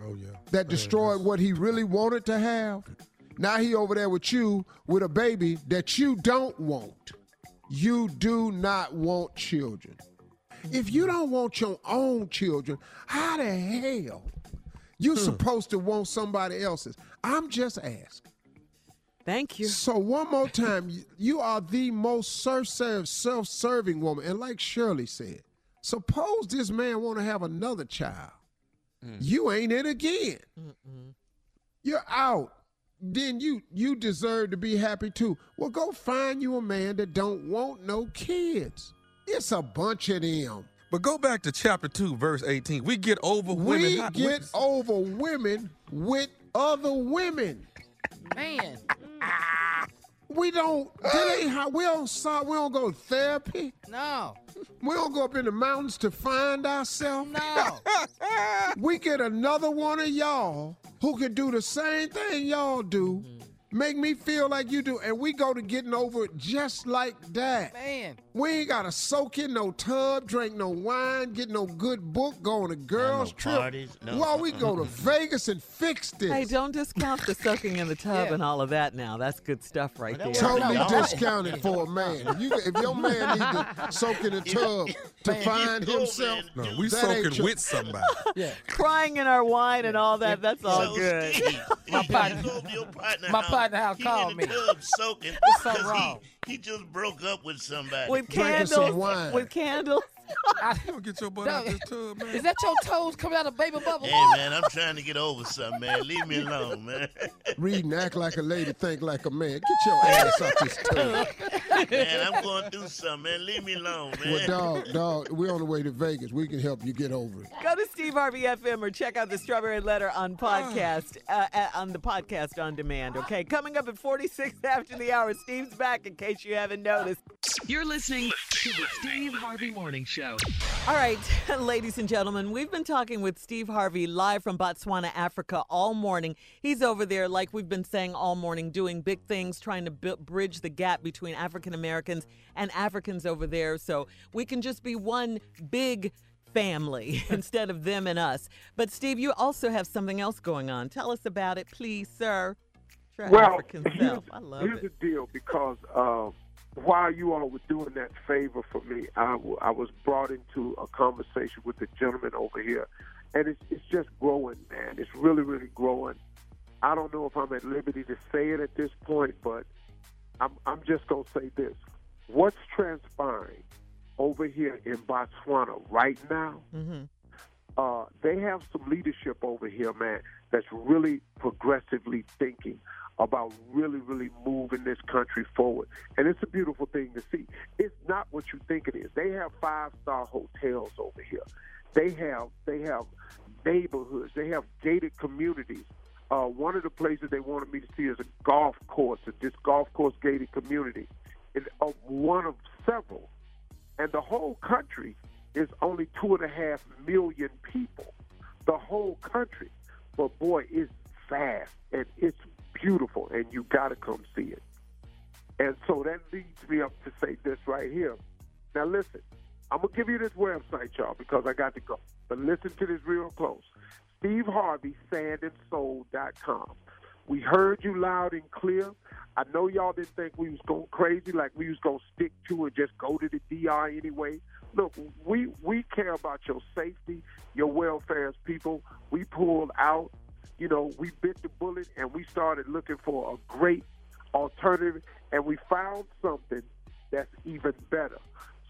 S3: Oh yeah.
S2: that destroyed what he really wanted to have? Now he over there with you with a baby that you don't want. You do not want children. If you don't want your own children, how the hell you hmm. supposed to want somebody else's? I'm just asking.
S4: Thank you.
S2: So one more time, you- you are the most self-serve, self-serving woman, and like Shirley said, suppose this man want to have another child, mm. you ain't it again. You're out. Then you you deserve to be happy too. Well, go find you a man that don't want no kids. It's a bunch of them.
S3: But go back to chapter 2, verse 18. We get over women.
S2: We
S3: How-
S2: get over women with other women.
S6: Man. Ah.
S2: We don't. That ain't how we don't. So, we don't go to therapy.
S6: No.
S2: We don't go up in the mountains to find ourselves.
S6: No.
S2: we get another one of y'all who can do the same thing y'all do, mm-hmm. Make me feel like you do, and we go to getting over it just like that.
S6: Man.
S2: We ain't gotta soak in no tub, drink no wine, get no good book, go on a girls trip.
S16: parties, no.
S2: While we go to Vegas and fix this.
S4: Hey, don't discount the soaking in the tub
S6: Yeah.
S4: and all of that now. That's good stuff right there.
S2: Totally
S16: No.
S2: discounted for a man. If, you, if your man needs to soak in a tub to
S6: Man,
S2: find himself,
S16: go,
S3: No, we
S2: that
S3: soaking
S2: your-
S3: with somebody.
S6: Yeah.
S4: Crying in our wine and all that, that's all
S16: so
S4: good.
S6: My
S16: if
S6: partner-
S16: go to your partner
S6: my
S16: house,
S6: partner house
S16: he
S6: called
S16: in the
S6: me.
S16: tub soaking
S6: It's something
S16: 'cause
S6: wrong.
S16: He, he just broke up with somebody.
S4: With
S2: Drinking some
S4: candles.
S2: wine.
S4: With candles.
S6: I,
S3: You don't get your butt out this tub, man.
S6: is that your toes coming out of baby bubble?
S16: Hey man, I'm trying to get over something, man. Leave me alone, man.
S2: read and act like a lady, think like a man. Get your ass out this tub.
S16: man, I'm going through something, man. Leave me alone, man.
S2: Well, dog, dog, we're on the way to Vegas. We can help you get over it.
S4: Go to Steve Harvey FM or check out the Strawberry Letter on podcast, uh, uh, on the podcast on demand. Okay, coming up at 46 after the hour. Steve's back in case you haven't noticed.
S7: You're listening to the Steve Harvey Morning Show.
S4: All right, ladies and gentlemen, we've been talking with Steve Harvey live from Botswana, Africa all morning. He's over there, like we've been saying all morning, doing big things, trying to bu- bridge the gap between African Americans and Africans over there so we can just be one big family instead of them and us. But, Steve, you also have something else going on. Tell us about it, please, sir. Your
S8: well, here's.
S4: I love
S8: here's
S4: it.
S8: the deal because uh, while you all were doing that favor for me, I, w- I was brought into a conversation with the gentleman over here, and it's, it's just growing, man. It's really, really growing. I don't know if I'm at liberty to say it at this point, but I'm, I'm just going to say this. What's transpiring over here in Botswana right now,
S4: Mm-hmm.
S8: uh, they have some leadership over here, man, that's really progressively thinking about really, really moving this country forward. And it's a beautiful thing to see. It's not what you think it is. They have five star hotels over here. They have they have neighborhoods. They have gated communities. Uh, one of the places they wanted me to see is a golf course, this golf course gated community. It's uh, one of several and the whole country is only two and a half million people. The whole country, but boy, it's fast and it's beautiful, and you got to come see it. And so that leads me up to say this right here. Now listen, I'm gonna give you this website, y'all, because I got to go. But listen to this real close. Steve Harvey, sandandsoul.com. We heard you loud and clear. I know y'all didn't think we was going crazy, like we was gonna stick to and just go to the DR anyway. Look, we we care about your safety, your welfare as people. We pulled out, you know, we bit the bullet and we started looking for a great alternative, and we found something that's even better.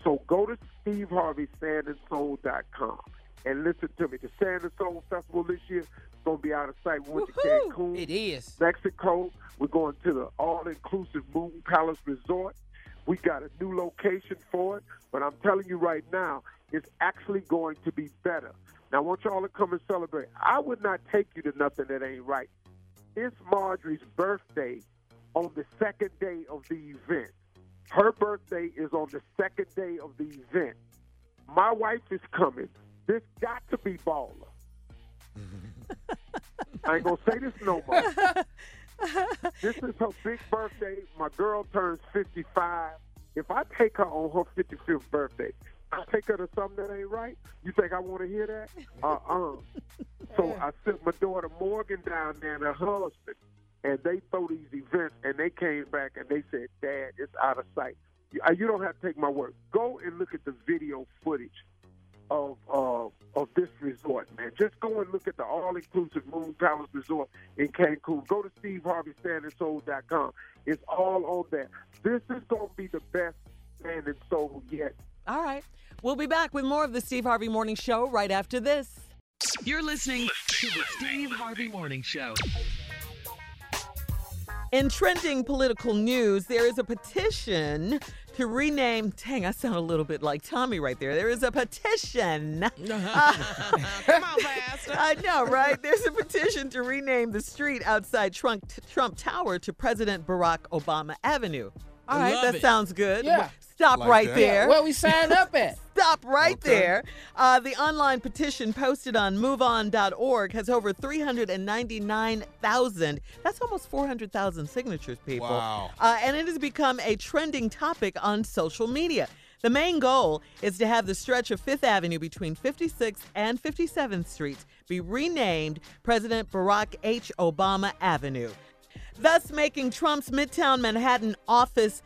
S8: So go to SteveHarveySandandSoul.com and listen to me. The Sand and Soul Festival this year is going to be out of sight. We went to Cancun.
S6: It is.
S8: Mexico. We're going to the all-inclusive Moon Palace Resort. We got a new location for it, but I'm telling you right now, it's actually going to be better. Now, I want y'all to come and celebrate. I would not take you to nothing that ain't right. It's Marjorie's birthday on the second day of the event. Her birthday is on the second day of the event. My wife is coming. This got to be baller. I ain't gonna say this no more. this is her big birthday. My girl turns 55. If I take her on her 55th birthday, I take her to something that ain't right. You think I want to hear that? Uh uh So I sent my daughter Morgan down there and her husband, and they throw these events, and they came back and they said, "Dad, it's out of sight." You, uh, you don't have to take my word. Go and look at the video footage of uh, of this resort, man. Just go and look at the all-inclusive Moon Palace Resort in Cancun. Go to SteveHarveySandandSoul.com. It's all on there. This is going to be the best Sand and Soul yet.
S4: All right. We'll be back with more of the Steve Harvey Morning Show right after this.
S7: You're listening to the Steve Harvey Morning Show.
S4: In trending political news, there is a petition to rename. Dang, I sound a little bit like Tommy right there. There is a petition.
S5: Come on, Pastor.
S4: I know, right? There's a petition to rename the street outside Trump, Trump Tower to President Barack Obama Avenue. All right,
S6: Love
S4: that
S6: it.
S4: sounds good.
S6: Yeah.
S4: Stop
S6: Like
S4: right
S6: that.
S4: there.
S6: Yeah, where we signed up at.
S4: Stop right
S6: Okay.
S4: there. Uh, the online petition posted on moveon.org has over 399,000. That's almost 400,000 signatures, people.
S3: Wow.
S4: Uh, and it has become a trending topic on social media. The main goal is to have the stretch of Fifth Avenue between 56th and 57th Streets be renamed President Barack H. Obama Avenue, thus making Trump's Midtown Manhattan office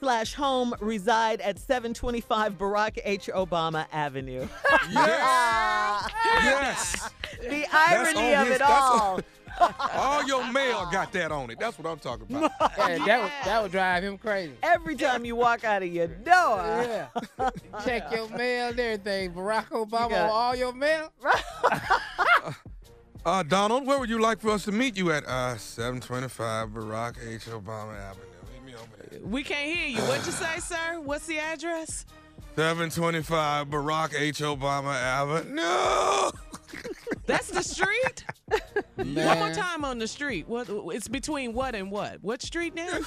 S4: slash home reside at 725 Barack H. Obama Avenue.
S3: Yes.
S4: yes.
S3: the
S4: irony
S3: on
S4: of
S3: his-
S4: it all.
S3: all your mail got that on it. That's what I'm talking about.
S6: Yeah, that would that would drive him crazy.
S4: Every time you walk out of your door.
S6: Yeah. Check your mail and everything. Barack Obama
S4: got-
S6: all your mail.
S3: Uh, Donald, where would you like for us to meet you at? Uh, 725 Barack H. Obama Avenue. Meet me over there.
S5: We can't hear you. What'd you say, sir? What's the address?
S3: 725 Barack H. Obama Avenue. No.
S5: That's the street? One more time on the street. What? It's between what and what? What street now?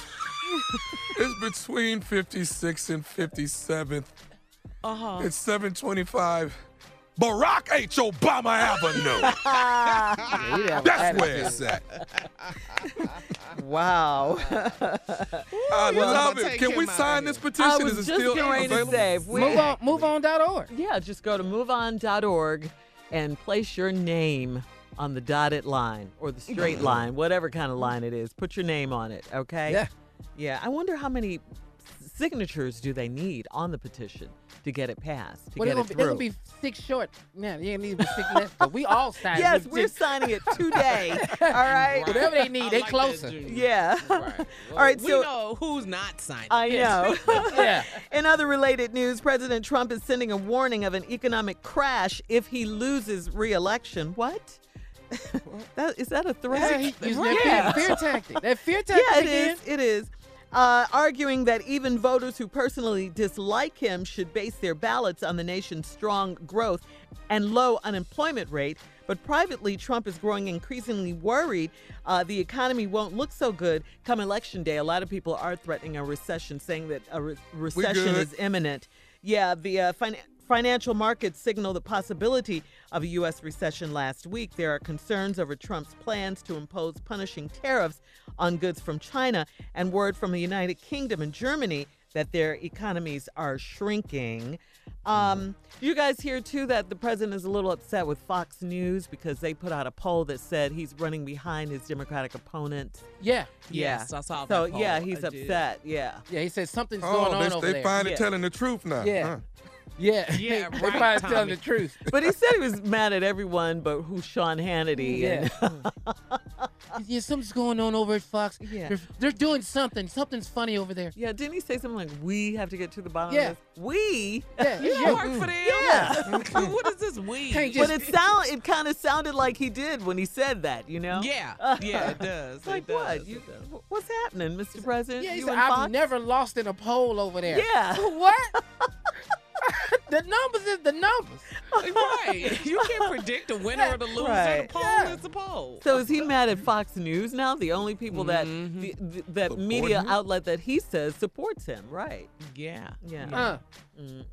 S3: It's between 56th and 57th
S5: Uh-huh.
S3: It's 725 Barack H. Obama Avenue. That's where it's at.
S4: Wow.
S3: I
S4: Well,
S3: love it. Can we sign
S4: of
S3: this petition?
S4: I
S3: Is it
S4: just
S3: still
S4: getting ready to
S3: available?
S4: say, if we-
S6: Move on, moveon.org.
S4: Yeah, just go to moveon.org and place your name on the dotted line or the straight line, whatever kind of line it is. Put your name on it, okay?
S6: Yeah.
S4: Yeah. I wonder how many signatures do they need on the petition to get it passed, to
S6: Well,
S4: get
S6: they're
S4: it
S6: gonna, be,
S4: through?
S6: they're gonna be six short. Yeah, you need to be six less. But we all signed. It.
S4: Yes,
S6: We
S4: we're
S6: just-
S4: signing it today. All right.
S6: Whatever they need, they closer.
S4: Yeah. All right.
S5: we
S4: so
S5: know who's not signing.
S4: I know.
S6: Yeah.
S4: In other related news, President Trump is sending a warning of an economic crash if he loses re-election. What? that is that a threat?
S6: Yeah, he- using that fear, fear tactic. That fear tactic
S4: Yeah, it
S6: again.
S4: is. It is. Uh, arguing that even voters who personally dislike him should base their ballots on the nation's strong growth and low unemployment rate. But privately, Trump is growing increasingly worried uh, the economy won't look so good come election day. A lot of people are threatening a recession, saying that a re- recession is imminent. Yeah, the uh, fin- financial markets signal the possibility of a U.S. recession last week. There are concerns over Trump's plans to impose punishing tariffs on goods from China and word from the United Kingdom and Germany that their economies are shrinking. Um, you guys hear too that the president is a little upset with Fox News because they put out a poll that said he's running behind his Democratic opponent.
S6: Yeah.
S5: Yes, I saw
S4: So
S5: that
S4: yeah, he's
S5: I did.
S4: upset. Yeah.
S6: Yeah, he said something's
S3: Oh,
S6: going on
S3: they,
S6: over
S3: they
S6: there.
S3: finally
S4: Yeah.
S3: telling the truth now.
S6: Yeah.
S3: huh?
S6: Yeah.
S5: Yeah,
S6: they
S5: right,
S6: probably telling the truth.
S4: But he said he was mad at everyone but who's Sean Hannity.
S6: Yeah.
S4: and-
S6: yeah, something's going on over at Fox.
S4: Yeah.
S6: They're, they're doing something. Something's funny over there.
S4: yeah, didn't he say something like, we have to get to the bottom
S6: Yeah.
S4: of this? We?
S6: Yeah,
S5: You
S6: yeah.
S5: work for them?
S4: Yeah.
S5: what is this weed?
S6: Can't
S4: But it sound it kind of sounded like he did when he said that, you know?
S5: Yeah, yeah, it does.
S4: It's like
S5: it does.
S4: what? You, wh- what's happening, Mr. President?
S6: Yeah, he
S4: you
S6: said,
S4: and
S6: I've
S4: Fox?
S6: never lost in a poll over there.
S4: Yeah.
S6: What? the numbers is the numbers.
S5: right. You can't predict the winner or the loser.
S4: Right.
S5: The poll
S6: Yeah.
S5: is the poll.
S4: So is he mad at Fox News now? The only people that the, the, that
S3: Support
S4: media
S3: him?
S4: outlet that he says supports him, right?
S5: Yeah.
S4: Yeah.
S6: Uh,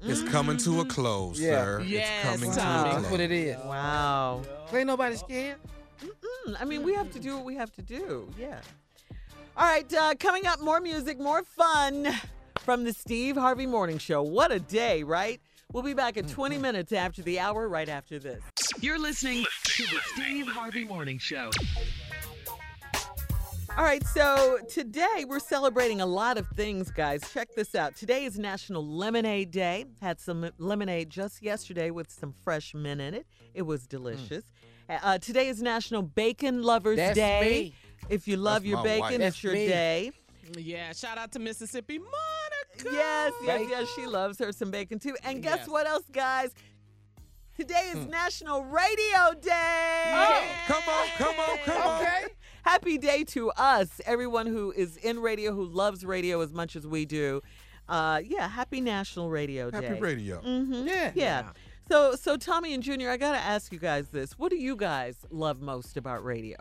S3: It's coming to a close,
S6: Yeah.
S3: sir.
S5: Yes,
S3: it's coming
S5: Tommy.
S3: to a close.
S6: that's what it is.
S4: Wow.
S6: Ain't nobody scared.
S4: Mm, I mean, we have to do what we have to do. Yeah. All right. Uh, coming up, more music, more fun from the Steve Harvey Morning Show. What a day, right? We'll be back in 20 minutes after the hour, right after this.
S7: You're listening to the Steve Harvey Morning Show.
S4: All right, so today we're celebrating a lot of things, guys. Check this out. Today is National Lemonade Day. Had some lemonade just yesterday with some fresh mint in it. It was delicious. Uh, today is National Bacon Lovers
S6: That's
S4: Day.
S6: me.
S4: If you love
S3: That's
S4: your bacon,
S3: wife.
S4: it's
S6: That's
S4: your
S6: me.
S4: day.
S5: Yeah. Shout out to Mississippi Monica.
S4: Yes, yes, yes. She loves her some bacon too. And guess
S5: Yes.
S4: what else, guys? Today is National Radio Day.
S3: Oh, come on, come on, come on.
S6: Okay.
S4: Happy day to us, everyone who is in radio, who loves radio as much as we do. Uh, yeah, happy National Radio Day.
S3: Happy radio.
S4: hmm
S6: Yeah.
S4: Yeah. So, so Tommy and Junior, I gotta ask you guys this: What do you guys love most about radio?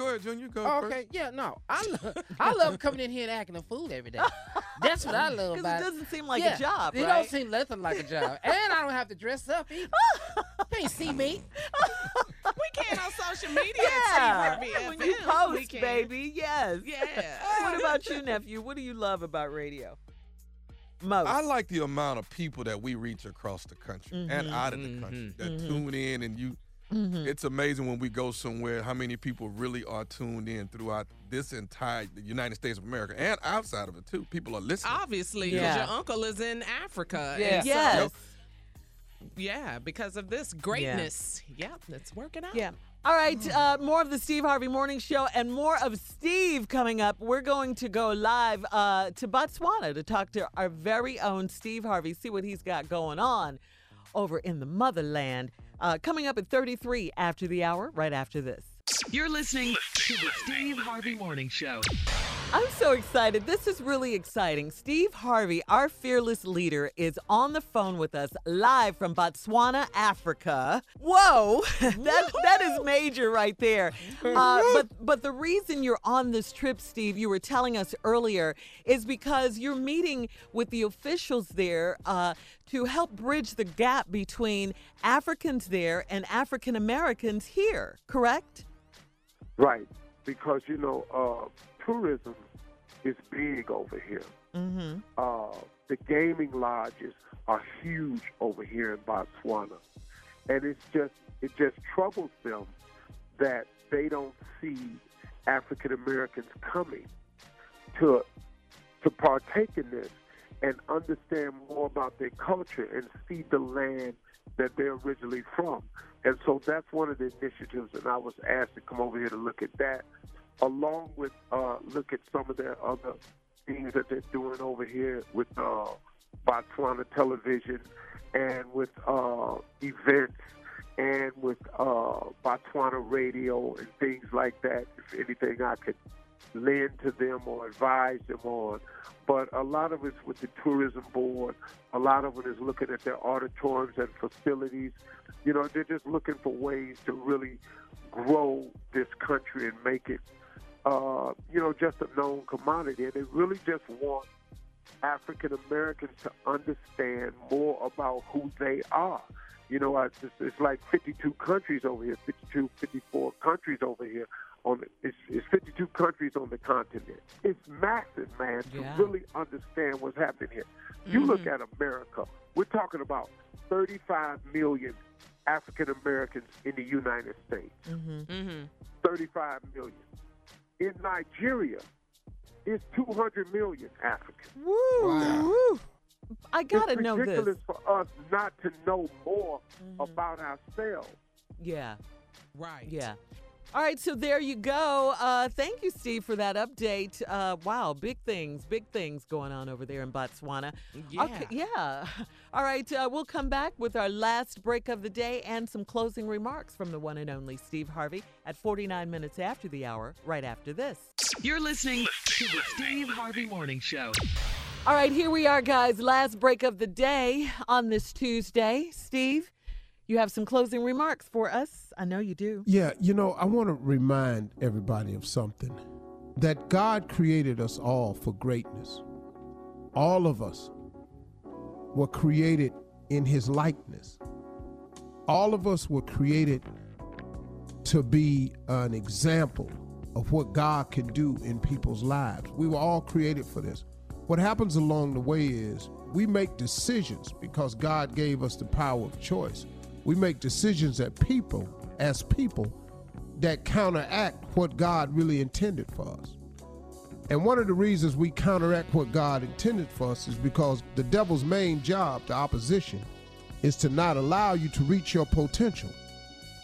S3: Go ahead, Junior. Go
S6: Oh,
S3: first.
S6: okay. Yeah. No. I love. I love coming in here and acting a fool every day. That's what I love
S4: Because
S6: about
S4: it doesn't seem like
S6: yeah,
S4: a job,
S6: It
S4: right?
S6: don't seem nothing like a job, and I don't have to dress up either. Can't see me.
S5: We can on social media.
S4: yeah,
S5: at Steve Harvey
S4: when you
S5: FM. We
S4: post,
S5: can.
S4: baby, yes.
S5: Yeah.
S4: what about you, nephew? What do you love about radio? Most.
S3: I like the amount of people that we reach across the country and
S4: Mhm.
S3: out of the country that
S4: Mhm.
S3: tune in and you
S4: Mhm.
S3: it's amazing when we go somewhere how many people really are tuned in throughout this entire the United States of America and outside of it too. People are listening.
S5: Obviously,
S4: Yeah.
S5: because your uncle is in Africa.
S6: Yeah.
S5: and so-
S4: yes.
S5: yeah, because of this greatness. Yeah, it's working out.
S4: Yeah. All right, uh, more of the Steve Harvey Morning Show and more of Steve coming up. We're going to go live uh, to Botswana to talk to our very own Steve Harvey, see what he's got going on over in the motherland. Uh, coming up at 33 after the hour, right after this.
S7: You're listening to the Steve Harvey Morning Show.
S4: I'm so excited. This is really exciting. Steve Harvey, our fearless leader, is on the phone with us live from Botswana, Africa. Whoa, that that is major right there. Uh, but but the reason you're on this trip, Steve, you were telling us earlier, is because you're meeting with the officials there uh, to help bridge the gap between Africans there and African Americans here. Correct?
S8: Right, because you know, uh, tourism is big over here.
S4: Mm-hmm.
S8: Uh, the gaming lodges are huge over here in Botswana, and it's just it just troubles them that they don't see African Americans coming to to partake in this and understand more about their culture and see the land that they're originally from. And so that's one of the initiatives, and I was asked to come over here to look at that, along with uh, look at some of their other things that they're doing over here with uh, Botswana television and with uh, events and with uh, Botswana radio and things like that. If anything, I could lend to them or advise them on. But a lot of it's with the tourism board. A lot of it is looking at their auditoriums and facilities. You know, they're just looking for ways to really grow this country and make it, uh, you know, just a known commodity. And they really just want African Americans to understand more about who they are. You know, it's, it's like 52 countries over here, 52, 54 countries over here. On the, it's, it's 52 countries on the continent. It's massive, man, to really understand what's happening here. You look at America. We're talking about 35 million African Americans in the United States.
S4: Mm-hmm.
S5: Mm-hmm.
S8: 35 million. In Nigeria, it's 200 million Africans.
S4: Woo! woo. I gotta
S8: it's
S4: know
S8: ridiculous
S4: this.
S8: for us not to know more mm-hmm. about ourselves.
S4: Yeah.
S5: Right.
S4: Yeah. All right, so there you go. Uh, thank you, Steve, for that update. Uh, wow, big things, big things going on over there in Botswana.
S5: Yeah.
S4: Okay, yeah. All right, uh, we'll come back with our last break of the day and some closing remarks from the one and only Steve Harvey at 49 minutes after the hour, right after this.
S7: You're listening to the Steve Harvey Morning Show.
S4: All right, here we are, guys. Last break of the day on this Tuesday. Steve, you have some closing remarks for us. I know you do.
S2: Yeah, you know, I want to remind everybody of something that God created us all for greatness. All of us were created in his likeness. All of us were created to be an example of what God can do in people's lives. We were all created for this. What happens along the way is we make decisions because God gave us the power of choice. We make decisions that people, as people, that counteract what God really intended for us. And one of the reasons we counteract what God intended for us is because the devil's main job, the opposition, is to not allow you to reach your potential.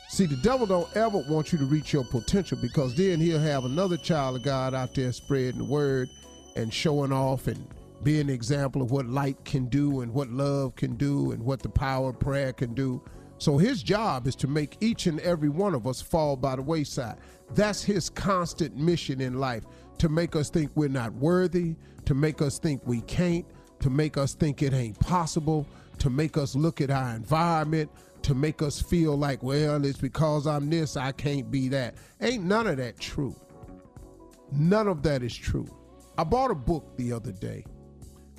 S2: See, the devil don't ever want you to reach your potential because then he'll have another child of God out there spreading the word and showing off and being an example of what light can do and what love can do and what the power of prayer can do. So his job is to make each and every one of us fall by the wayside. That's his constant mission in life to make us think we're not worthy, to make us think we can't, to make us think it ain't possible, to make us look at our environment, to make us feel like, well, it's because I'm this, I can't be that. Ain't none of that true. None of that is true. I bought a book the other day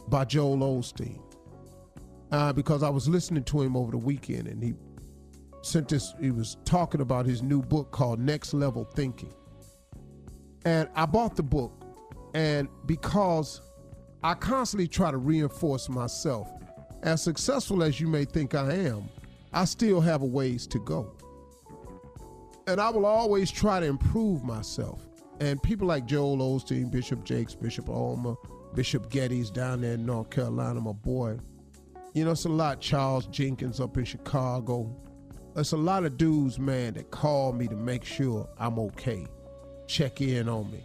S2: by Joel Osteen uh, because I was listening to him over the weekend and he sent this, he was talking about his new book called Next Level Thinking. And I bought the book, and because I constantly try to reinforce myself, as successful as you may think I am, I still have a ways to go. And I will always try to improve myself. And people like Joel Osteen, Bishop Jakes, Bishop Ulmer, Bishop Geddes down there in North Carolina, my boy. You know, it's a lot. Charles Jenkins up in Chicago. It's a lot of dudes, man, that call me to make sure I'm okay. Check in on me.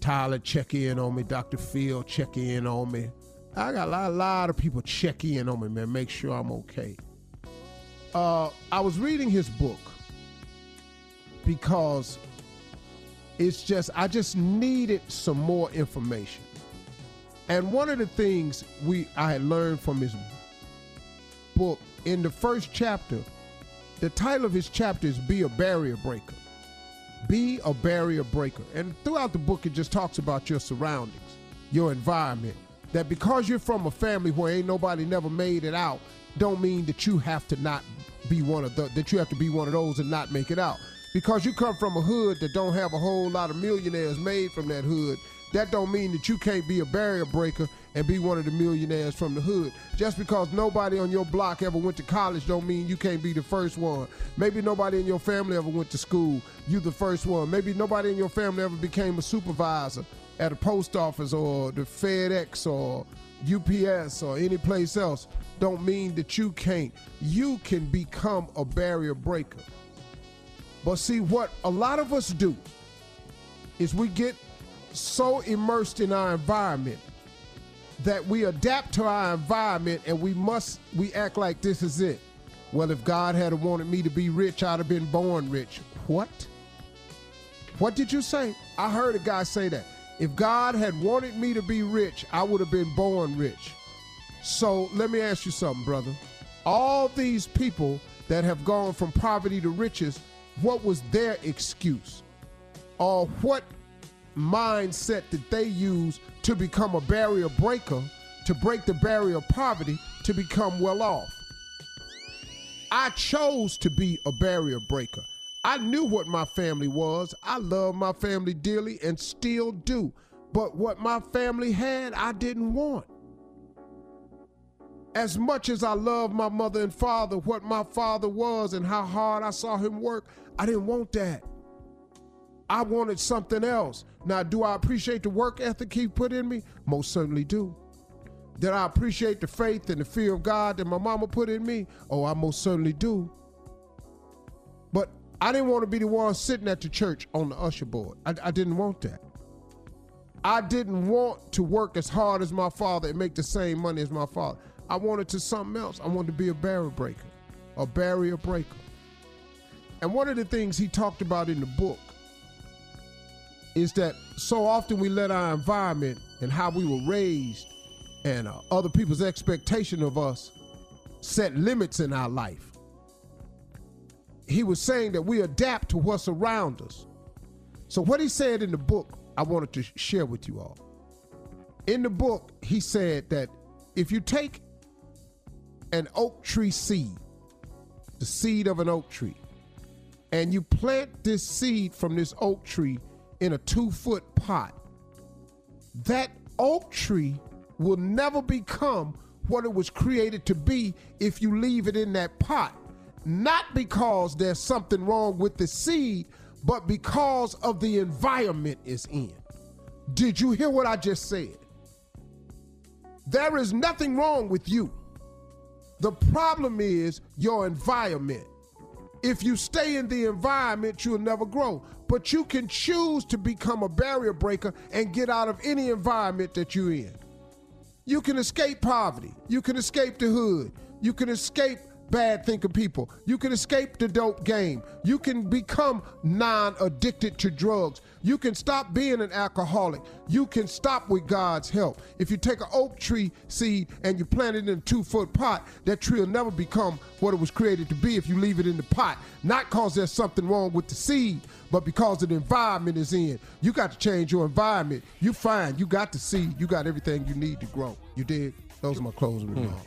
S2: Tyler, check in on me. Dr. Phil, check in on me. I got a lot, a lot of people check in on me, man, make sure I'm okay. Uh, I was reading his book because It's just I just needed some more information. And one of the things we I had learned from his book in the first chapter, the title of his chapter is Be a Barrier Breaker. Be a barrier breaker. And throughout the book it just talks about your surroundings, your environment. That because you're from a family where ain't nobody never made it out, don't mean that you have to not be one of the that you have to be one of those and not make it out. Because you come from a hood that don't have a whole lot of millionaires made from that hood, that don't mean that you can't be a barrier breaker and be one of the millionaires from the hood. Just because nobody on your block ever went to college don't mean you can't be the first one. Maybe nobody in your family ever went to school, you the first one. Maybe nobody in your family ever became a supervisor at a post office or the FedEx or UPS or any place else. Don't mean that you can't. You can become a barrier breaker. But see, what a lot of us do is we get so immersed in our environment that we adapt to our environment and we must we act like this is it. Well, if God had wanted me to be rich, I'd have been born rich. What? What did you say? I heard a guy say that. If God had wanted me to be rich, I would have been born rich. So let me ask you something, brother. All these people that have gone from poverty to riches, what was their excuse? Or what mindset that they use to become a barrier breaker, to break the barrier of poverty, to become well off? I chose to be a barrier breaker. I knew what my family was. I love my family dearly and still do. But what my family had, I didn't want. As much as I love my mother and father, what my father was and how hard I saw him work, I didn't want that. I wanted something else. Now, do I appreciate the work ethic he put in me? Most certainly do. Did I appreciate the faith and the fear of God that my mama put in me? Oh, I most certainly do. But I didn't want to be the one sitting at the church on the usher board. I, I didn't want that. I didn't want to work as hard as my father and make the same money as my father. I wanted to something else. I wanted to be a barrier breaker, a barrier breaker. And one of the things he talked about in the book is that so often we let our environment and how we were raised and uh, other people's expectation of us set limits in our life. He was saying that we adapt to what's around us. So, what he said in the book, I wanted to share with you all. In the book, he said that if you take an oak tree seed, the seed of an oak tree, and you plant this seed from this oak tree in a two foot pot, that oak tree will never become what it was created to be if you leave it in that pot. Not because there's something wrong with the seed, but because of the environment it's in. Did you hear what I just said? There is nothing wrong with you. The problem is your environment. If you stay in the environment, you'll never grow. But you can choose to become a barrier breaker and get out of any environment that you're in. You can escape poverty. You can escape the hood. You can escape bad thinking people. You can escape the dope game. You can become non addicted to drugs. You can stop being an alcoholic. You can stop with God's help. If you take an oak tree seed and you plant it in a two foot pot, that tree will never become what it was created to be if you leave it in the pot. Not because there's something wrong with the seed, but because of the environment is in. You got to change your environment. You find you got the seed. You got everything you need to grow. You did. Those are my closing hmm. remarks.